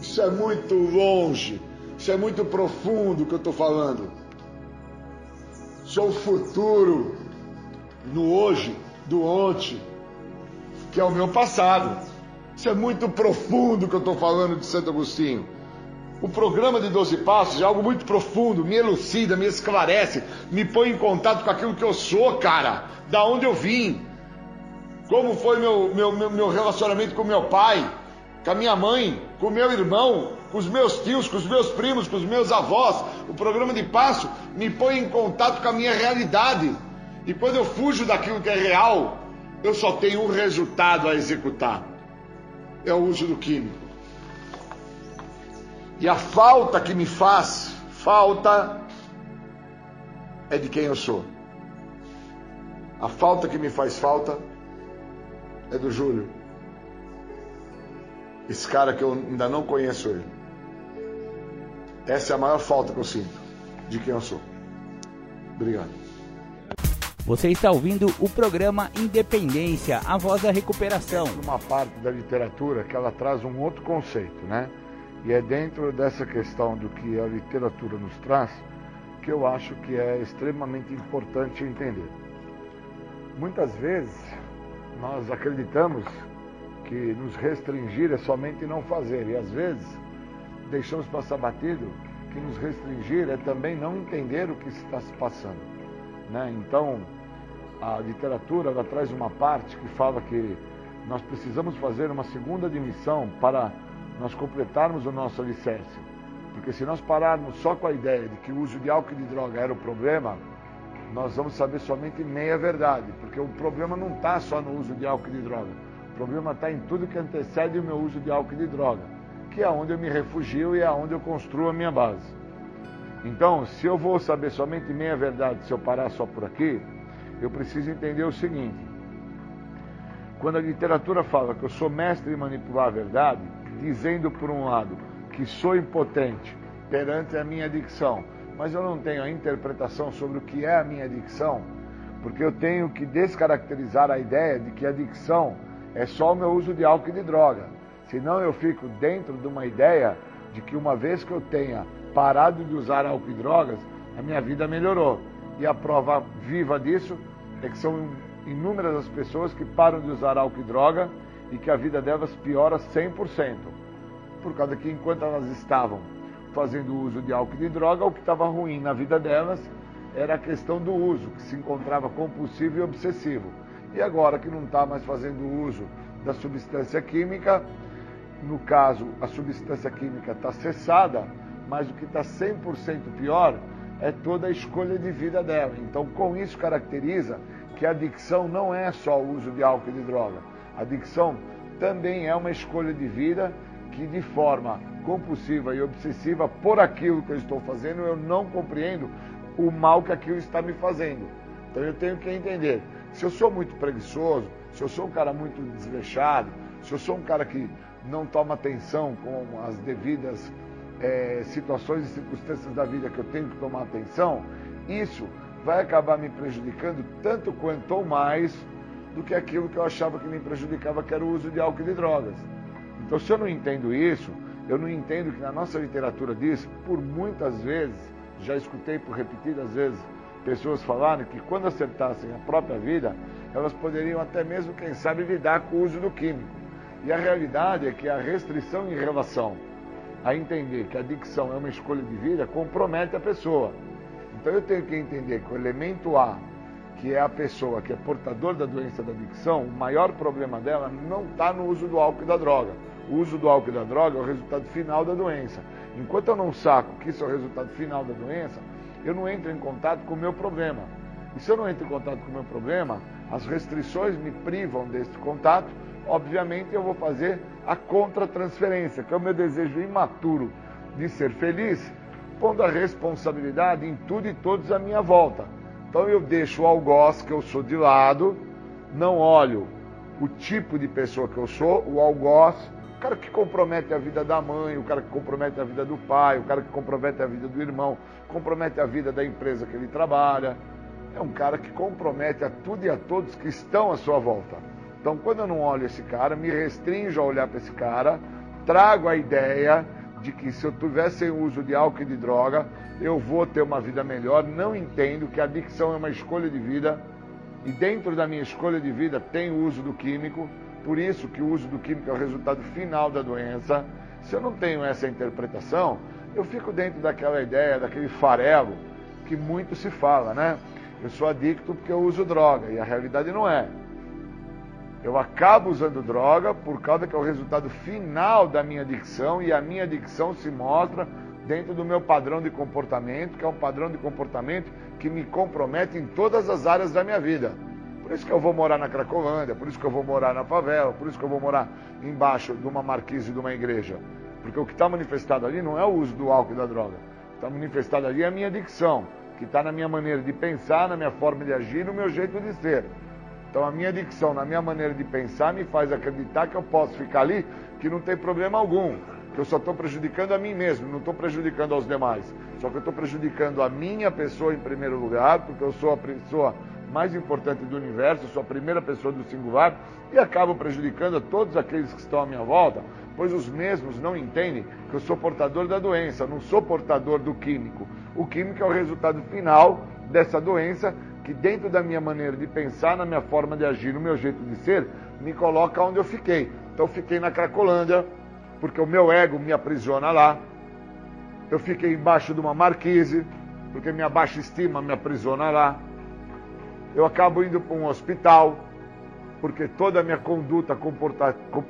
Isso é muito longe isso é muito profundo que eu estou falando. Sou o futuro no hoje, do ontem, que é o meu passado. Isso é muito profundo que eu estou falando de Santo Agostinho. O programa de 12 Passos é algo muito profundo, me elucida, me esclarece, me põe em contato com aquilo que eu sou, cara, da onde eu vim, como foi meu, meu, meu relacionamento com meu pai, com a minha mãe, com meu irmão, com os meus tios, com os meus primos, com os meus avós. O programa de passo me põe em contato com a minha realidade. E quando eu fujo daquilo que é real, eu só tenho um resultado a executar: é o uso do químico. E a falta que me faz falta é de quem eu sou. A falta que me faz falta é do Júlio. Esse cara que eu ainda não conheço ele. Essa é a maior falta que eu sinto de quem eu sou. Obrigado. Você está ouvindo o programa Independência, a voz da recuperação. Uma parte da literatura que ela traz um outro conceito, né? E é dentro dessa questão do que a literatura nos traz que eu acho que é extremamente importante entender. Muitas vezes nós acreditamos que nos restringir é somente não fazer, e às vezes deixamos passar batido que nos restringir é também não entender o que está se passando. Né? Então, a literatura ela traz uma parte que fala que nós precisamos fazer uma segunda admissão para nós completarmos o nosso alicerce. Porque se nós pararmos só com a ideia de que o uso de álcool e de droga era o problema, nós vamos saber somente meia verdade, porque o problema não está só no uso de álcool e de droga. O problema está em tudo que antecede o meu uso de álcool e de droga, que é onde eu me refugio e é onde eu construo a minha base. Então, se eu vou saber somente meia verdade, se eu parar só por aqui, eu preciso entender o seguinte: quando a literatura fala que eu sou mestre em manipular a verdade, dizendo por um lado que sou impotente perante a minha adicção, mas eu não tenho a interpretação sobre o que é a minha adicção, porque eu tenho que descaracterizar a ideia de que a adicção é só o meu uso de álcool e de droga. Senão eu fico dentro de uma ideia de que uma vez que eu tenha parado de usar álcool e drogas, a minha vida melhorou. E a prova viva disso é que são inúmeras as pessoas que param de usar álcool e droga e que a vida delas piora 100%. Por causa que enquanto elas estavam fazendo uso de álcool e de droga, o que estava ruim na vida delas era a questão do uso, que se encontrava compulsivo e obsessivo. E agora que não está mais fazendo uso da substância química, no caso, a substância química está cessada, mas o que está 100% pior é toda a escolha de vida dela. Então, com isso, caracteriza que a adicção não é só o uso de álcool e de droga. Adicção também é uma escolha de vida que, de forma compulsiva e obsessiva, por aquilo que eu estou fazendo, eu não compreendo o mal que aquilo está me fazendo. Então, eu tenho que entender se eu sou muito preguiçoso, se eu sou um cara muito desleixado, se eu sou um cara que não toma atenção com as devidas é, situações e circunstâncias da vida que eu tenho que tomar atenção, isso vai acabar me prejudicando tanto quanto ou mais do que aquilo que eu achava que me prejudicava, que era o uso de álcool e de drogas. Então, se eu não entendo isso, eu não entendo que na nossa literatura diz, por muitas vezes, já escutei por repetidas vezes, pessoas falarem que quando acertassem a própria vida, elas poderiam até mesmo, quem sabe, lidar com o uso do químico. E a realidade é que a restrição em relação a entender que a adicção é uma escolha de vida compromete a pessoa. Então eu tenho que entender que o elemento A, que é a pessoa que é portador da doença da adicção, o maior problema dela não está no uso do álcool e da droga. O uso do álcool e da droga é o resultado final da doença. Enquanto eu não saco que isso é o resultado final da doença, eu não entro em contato com o meu problema. E se eu não entro em contato com o meu problema, as restrições me privam desse contato, obviamente eu vou fazer a contra-transferência, que é o meu desejo imaturo de ser feliz, pondo a responsabilidade em tudo e todos à minha volta. Então eu deixo o algoz que eu sou de lado, não olho o tipo de pessoa que eu sou, o algoz, o cara que compromete a vida da mãe, o cara que compromete a vida do pai, o cara que compromete a vida do irmão, compromete a vida da empresa que ele trabalha. É um cara que compromete a tudo e a todos que estão à sua volta. Então, quando eu não olho esse cara, me restringo a olhar para esse cara, trago a ideia de que se eu tivesse sem uso de álcool e de droga, eu vou ter uma vida melhor. Não entendo que a adicção é uma escolha de vida e dentro da minha escolha de vida tem o uso do químico, por isso que o uso do químico é o resultado final da doença. Se eu não tenho essa interpretação, eu fico dentro daquela ideia, daquele farelo que muito se fala, né? Eu sou adicto porque eu uso droga e a realidade não é. Eu acabo usando droga por causa que é o resultado final da minha adicção e a minha adicção se mostra dentro do meu padrão de comportamento, que é um padrão de comportamento que me compromete em todas as áreas da minha vida. Por isso que eu vou morar na Cracolândia, por isso que eu vou morar na favela, por isso que eu vou morar embaixo de uma marquise de uma igreja. Porque o que está manifestado ali não é o uso do álcool e da droga. O que está manifestado ali é a minha adicção, que está na minha maneira de pensar, na minha forma de agir, no meu jeito de ser. Então a minha adicção, na minha maneira de pensar, me faz acreditar que eu posso ficar ali, que não tem problema algum. Que eu só estou prejudicando a mim mesmo, não estou prejudicando aos demais. Só que eu estou prejudicando a minha pessoa em primeiro lugar, porque eu sou a pessoa mais importante do universo, sou a primeira pessoa do singular, e acabo prejudicando a todos aqueles que estão à minha volta, pois os mesmos não entendem que eu sou portador da doença, não sou portador do químico. O químico é o resultado final dessa doença que dentro da minha maneira de pensar, na minha forma de agir, no meu jeito de ser, me coloca onde eu fiquei. Então eu fiquei na Cracolândia, porque o meu ego me aprisiona lá. Eu fiquei embaixo de uma marquise, porque minha baixa estima me aprisiona lá eu acabo indo para um hospital, porque toda a minha conduta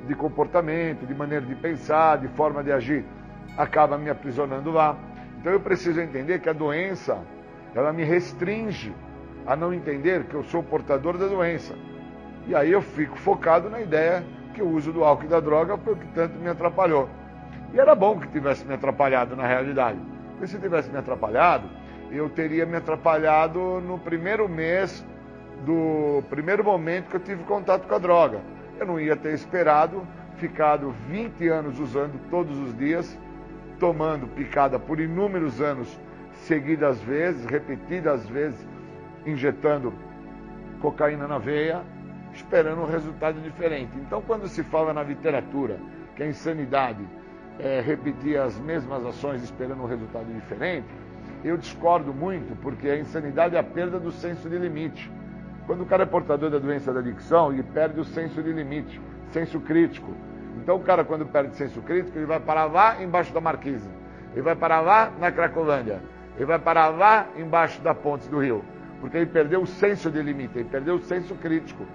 de comportamento, de maneira de pensar, de forma de agir, acaba me aprisionando lá. Então eu preciso entender que a doença, ela me restringe a não entender que eu sou portador da doença. E aí eu fico focado na ideia que o uso do álcool e da droga foi o que tanto me atrapalhou. E era bom que tivesse me atrapalhado na realidade. Porque se tivesse me atrapalhado, eu teria me atrapalhado no primeiro mês do primeiro momento que eu tive contato com a droga. Eu não ia ter esperado, ficado 20 anos usando todos os dias, tomando picada por inúmeros anos, seguidas vezes, repetidas vezes, injetando cocaína na veia, esperando um resultado diferente. Então, quando se fala na literatura que a insanidade é repetir as mesmas ações esperando um resultado diferente, eu discordo muito, porque a insanidade é a perda do senso de limite. Quando o cara é portador da doença da adicção, ele perde o senso de limite, senso crítico. Então o cara, quando perde senso crítico, ele vai parar lá embaixo da marquise. Ele vai parar lá na Cracolândia. Ele vai parar lá embaixo da ponte do rio. Porque ele perdeu o senso de limite, ele perdeu o senso crítico.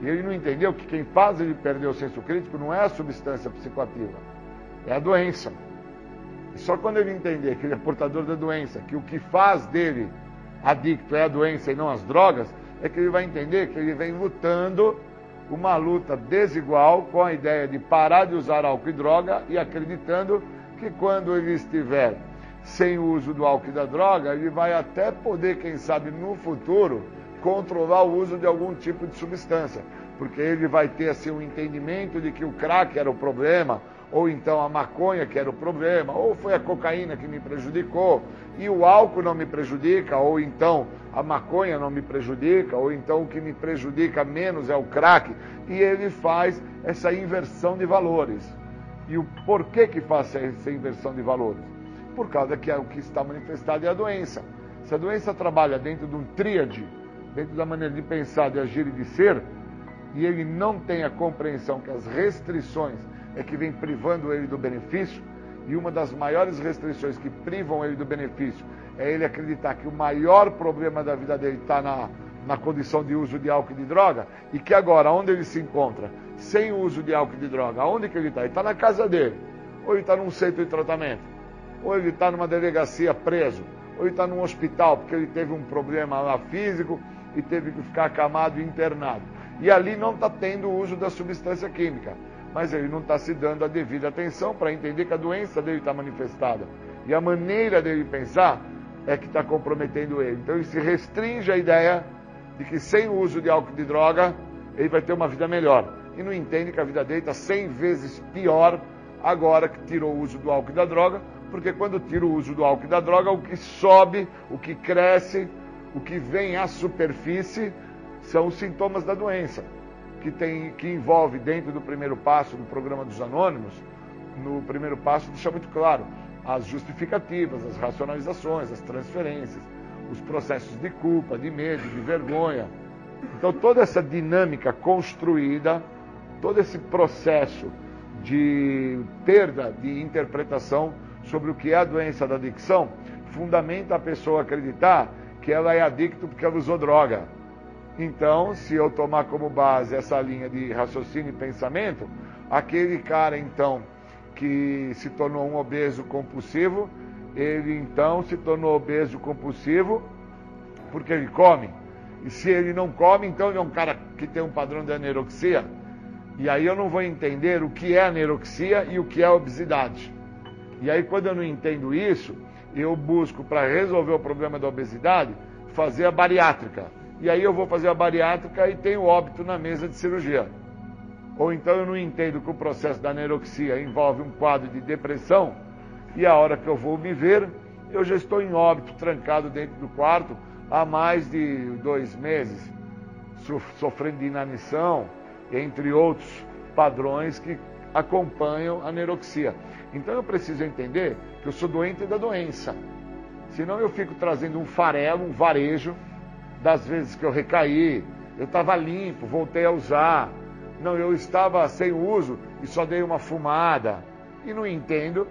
E ele não entendeu que quem faz ele perder o senso crítico não é a substância psicoativa, é a doença. E só quando ele entender que ele é portador da doença, que o que faz dele adicto é a doença e não as drogas, é que ele vai entender que ele vem lutando uma luta desigual com a ideia de parar de usar álcool e droga e acreditando que quando ele estiver sem o uso do álcool e da droga, ele vai até poder, quem sabe, no futuro, controlar o uso de algum tipo de substância. Porque ele vai ter assim um entendimento de que o crack era o problema, ou então a maconha que era o problema, ou foi a cocaína que me prejudicou, e o álcool não me prejudica, ou então a maconha não me prejudica, ou então o que me prejudica menos é o crack, e ele faz essa inversão de valores. E o porquê que faz essa inversão de valores? Por causa que é o que está manifestado é a doença. Se a doença trabalha dentro de um tríade, dentro da maneira de pensar, de agir e de ser, e ele não tem a compreensão que as restrições é que vem privando ele do benefício, e uma das maiores restrições que privam ele do benefício é ele acreditar que o maior problema da vida dele está na, na condição de uso de álcool e de droga, e que agora, onde ele se encontra, sem uso de álcool e de droga, aonde que ele está? Ele está na casa dele, ou ele está num centro de tratamento, ou ele está numa delegacia preso, ou ele está num hospital porque ele teve um problema lá físico e teve que ficar acamado e internado. E ali não está tendo o uso da substância química mas ele não está se dando a devida atenção para entender que a doença dele está manifestada. E a maneira dele pensar é que está comprometendo ele. Então ele se restringe à ideia de que sem o uso de álcool e de droga, ele vai ter uma vida melhor. E não entende que a vida dele está 100 vezes pior agora que tirou o uso do álcool e da droga, porque quando tira o uso do álcool e da droga, o que sobe, o que cresce, o que vem à superfície são os sintomas da doença que, tem, que envolve dentro do primeiro passo do programa dos anônimos, no primeiro passo deixa muito claro as justificativas, as racionalizações, as transferências, os processos de culpa, de medo, de vergonha. Então toda essa dinâmica construída, todo esse processo de perda de interpretação sobre o que é a doença da adicção, fundamenta a pessoa acreditar que ela é adicta porque ela usou droga. Então, se eu tomar como base essa linha de raciocínio e pensamento, aquele cara então que se tornou um obeso compulsivo, ele então se tornou obeso compulsivo porque ele come. E se ele não come, então ele é um cara que tem um padrão de anorexia. E aí eu não vou entender o que é anorexia e o que é obesidade. E aí quando eu não entendo isso, eu busco para resolver o problema da obesidade fazer a bariátrica. E aí eu vou fazer a bariátrica e tenho óbito na mesa de cirurgia. Ou então eu não entendo que o processo da anorexia envolve um quadro de depressão e a hora que eu vou me ver, eu já estou em óbito, trancado dentro do quarto há mais de dois meses, sofrendo de inanição, entre outros padrões que acompanham a neuroxia. Então eu preciso entender que eu sou doente da doença. Senão eu fico trazendo um farelo, um varejo das vezes que eu recaí. Eu estava limpo, voltei a usar. Não, eu estava sem uso e só dei uma fumada. E não entendo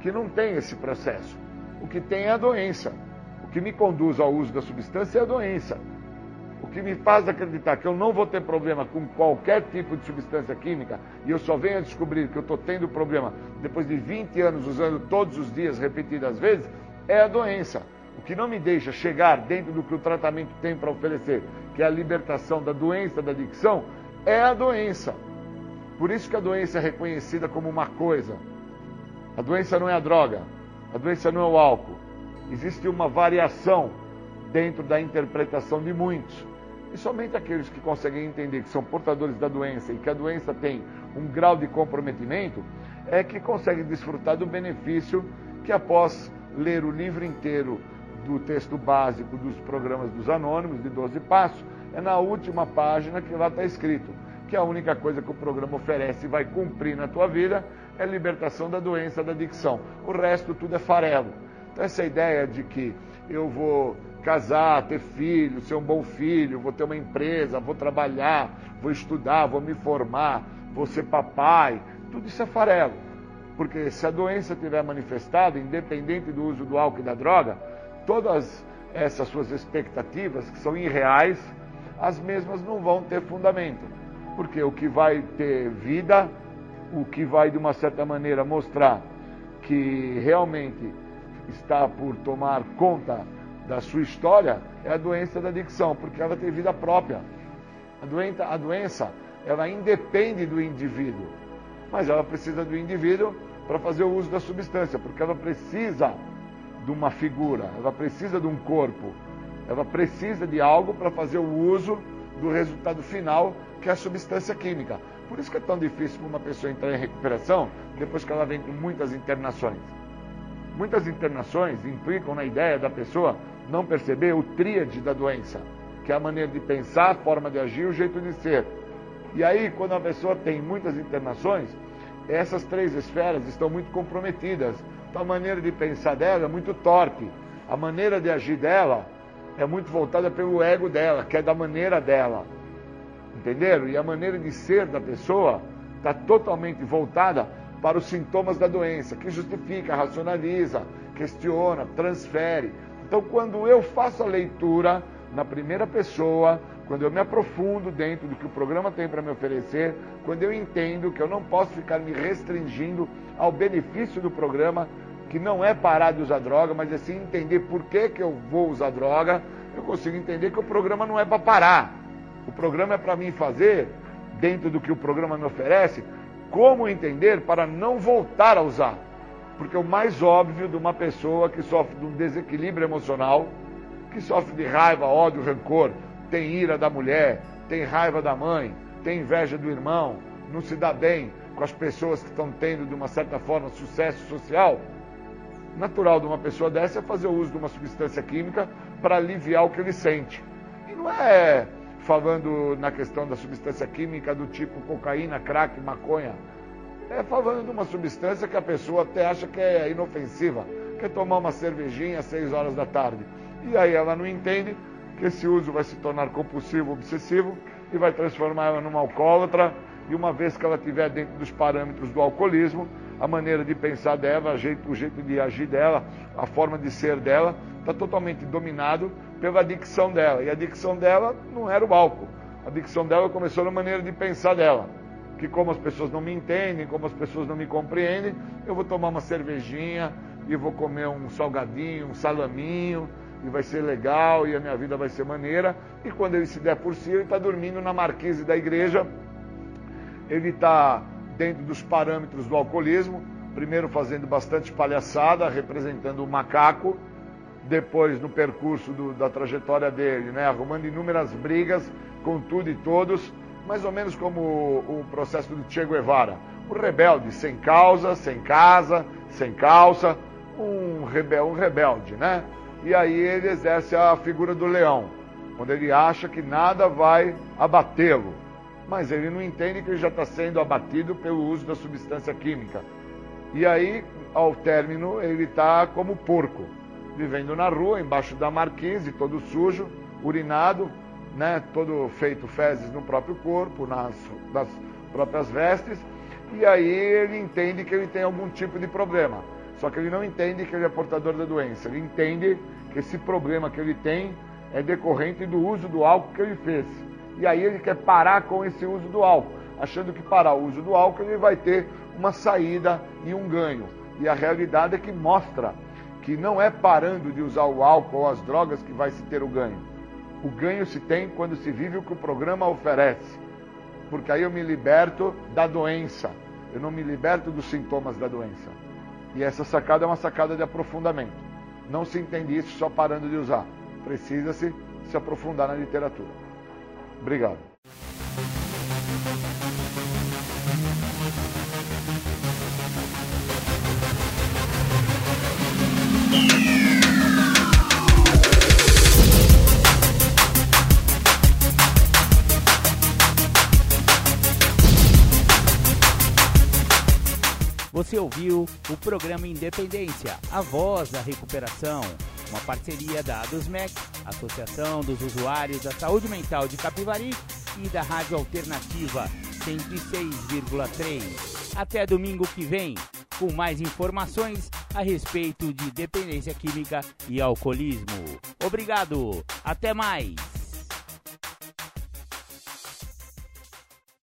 que não tem esse processo. O que tem é a doença. O que me conduz ao uso da substância é a doença. Que me faz acreditar que eu não vou ter problema com qualquer tipo de substância química e eu só venho a descobrir que eu estou tendo problema depois de 20 anos usando todos os dias, repetidas vezes, é a doença. O que não me deixa chegar dentro do que o tratamento tem para oferecer, que é a libertação da doença da adicção, é a doença. Por isso que a doença é reconhecida como uma coisa. A doença não é a droga, a doença não é o álcool, existe uma variação dentro da interpretação de muitos. E somente aqueles que conseguem entender que são portadores da doença e que a doença tem um grau de comprometimento é que conseguem desfrutar do benefício que após ler o livro inteiro do texto básico dos programas dos anônimos, de 12 passos, é na última página que lá está escrito que a única coisa que o programa oferece e vai cumprir na tua vida é libertação da doença da adicção. O resto tudo é farelo. Então, essa ideia de que eu vou casar, ter filho, ser um bom filho, vou ter uma empresa, vou trabalhar, vou estudar, vou me formar, vou ser papai, tudo isso é farelo. Porque se a doença tiver manifestada, independente do uso do álcool e da droga, todas essas suas expectativas, que são irreais, as mesmas não vão ter fundamento. Porque o que vai ter vida, o que vai de uma certa maneira mostrar que realmente está por tomar conta da sua história é a doença da adicção, porque ela tem vida própria. A doença, a doença ela independe do indivíduo, mas ela precisa do indivíduo para fazer o uso da substância, porque ela precisa de uma figura, ela precisa de um corpo, ela precisa de algo para fazer o uso do resultado final, que é a substância química. Por isso que é tão difícil para uma pessoa entrar em recuperação depois que ela vem com muitas internações. Muitas internações implicam na ideia da pessoa não perceber o tríade da doença, que é a maneira de pensar, a forma de agir, o jeito de ser. E aí, quando a pessoa tem muitas internações, essas três esferas estão muito comprometidas. Então, a maneira de pensar dela é muito torpe. A maneira de agir dela é muito voltada pelo ego dela, que é da maneira dela. Entenderam? E a maneira de ser da pessoa está totalmente voltada para os sintomas da doença, que justifica, racionaliza, questiona, transfere. Então, quando eu faço a leitura na primeira pessoa, quando eu me aprofundo dentro do que o programa tem para me oferecer, quando eu entendo que eu não posso ficar me restringindo ao benefício do programa, que não é parar de usar droga, mas é sim entender por que, que eu vou usar droga, eu consigo entender que o programa não é para parar. O programa é para mim fazer, dentro do que o programa me oferece, como entender para não voltar a usar? Porque o mais óbvio de uma pessoa que sofre de um desequilíbrio emocional, que sofre de raiva, ódio, rancor, tem ira da mulher, tem raiva da mãe, tem inveja do irmão, não se dá bem com as pessoas que estão tendo, de uma certa forma, sucesso social, natural de uma pessoa dessa é fazer o uso de uma substância química para aliviar o que ele sente. E não é falando na questão da substância química do tipo cocaína, crack, maconha. É falando de uma substância que a pessoa até acha que é inofensiva, quer tomar uma cervejinha às 6 horas da tarde. E aí ela não entende que esse uso vai se tornar compulsivo, obsessivo e vai transformar ela numa alcoólatra. E uma vez que ela estiver dentro dos parâmetros do alcoolismo, a maneira de pensar dela, o jeito de agir dela, a forma de ser dela, está totalmente dominado pela adicção dela. E a adicção dela não era o álcool. A adicção dela começou na maneira de pensar dela. Que como as pessoas não me entendem, como as pessoas não me compreendem, eu vou tomar uma cervejinha e vou comer um salgadinho, um salaminho, e vai ser legal e a minha vida vai ser maneira. E quando ele se der por si, ele está dormindo na marquise da igreja, ele está dentro dos parâmetros do alcoolismo, primeiro fazendo bastante palhaçada, representando o macaco, depois no percurso do, da trajetória dele, né, arrumando inúmeras brigas com tudo e todos, mais ou menos como o, processo do Che Guevara, o rebelde, sem causa, sem casa, sem calça, um, rebel, um rebelde, né? E aí ele exerce a figura do leão, onde ele acha que nada vai abatê-lo, mas ele não entende que ele já está sendo abatido pelo uso da substância química. E aí, ao término, ele está como porco, vivendo na rua, embaixo da marquise, todo sujo, urinado, né, todo feito fezes no próprio corpo, nas, nas próprias vestes, e aí ele entende que ele tem algum tipo de problema. Só que ele não entende que ele é portador da doença. Ele entende que esse problema que ele tem é decorrente do uso do álcool que ele fez. E aí ele quer parar com esse uso do álcool, achando que parar o uso do álcool ele vai ter uma saída e um ganho. E a realidade é que mostra que não é parando de usar o álcool ou as drogas que vai se ter o ganho. O ganho se tem quando se vive o que o programa oferece. Porque aí eu me liberto da doença. Eu não me liberto dos sintomas da doença. E essa sacada é uma sacada de aprofundamento. Não se entende isso só parando de usar. Precisa-se se aprofundar na literatura. Obrigado. Você ouviu o programa Independência, a voz da recuperação, uma parceria da ADUSMEC, Associação dos Usuários da Saúde Mental de Capivari e da Rádio Alternativa 106,3. Até domingo que vem, com mais informações a respeito de dependência química e alcoolismo. Obrigado, até mais!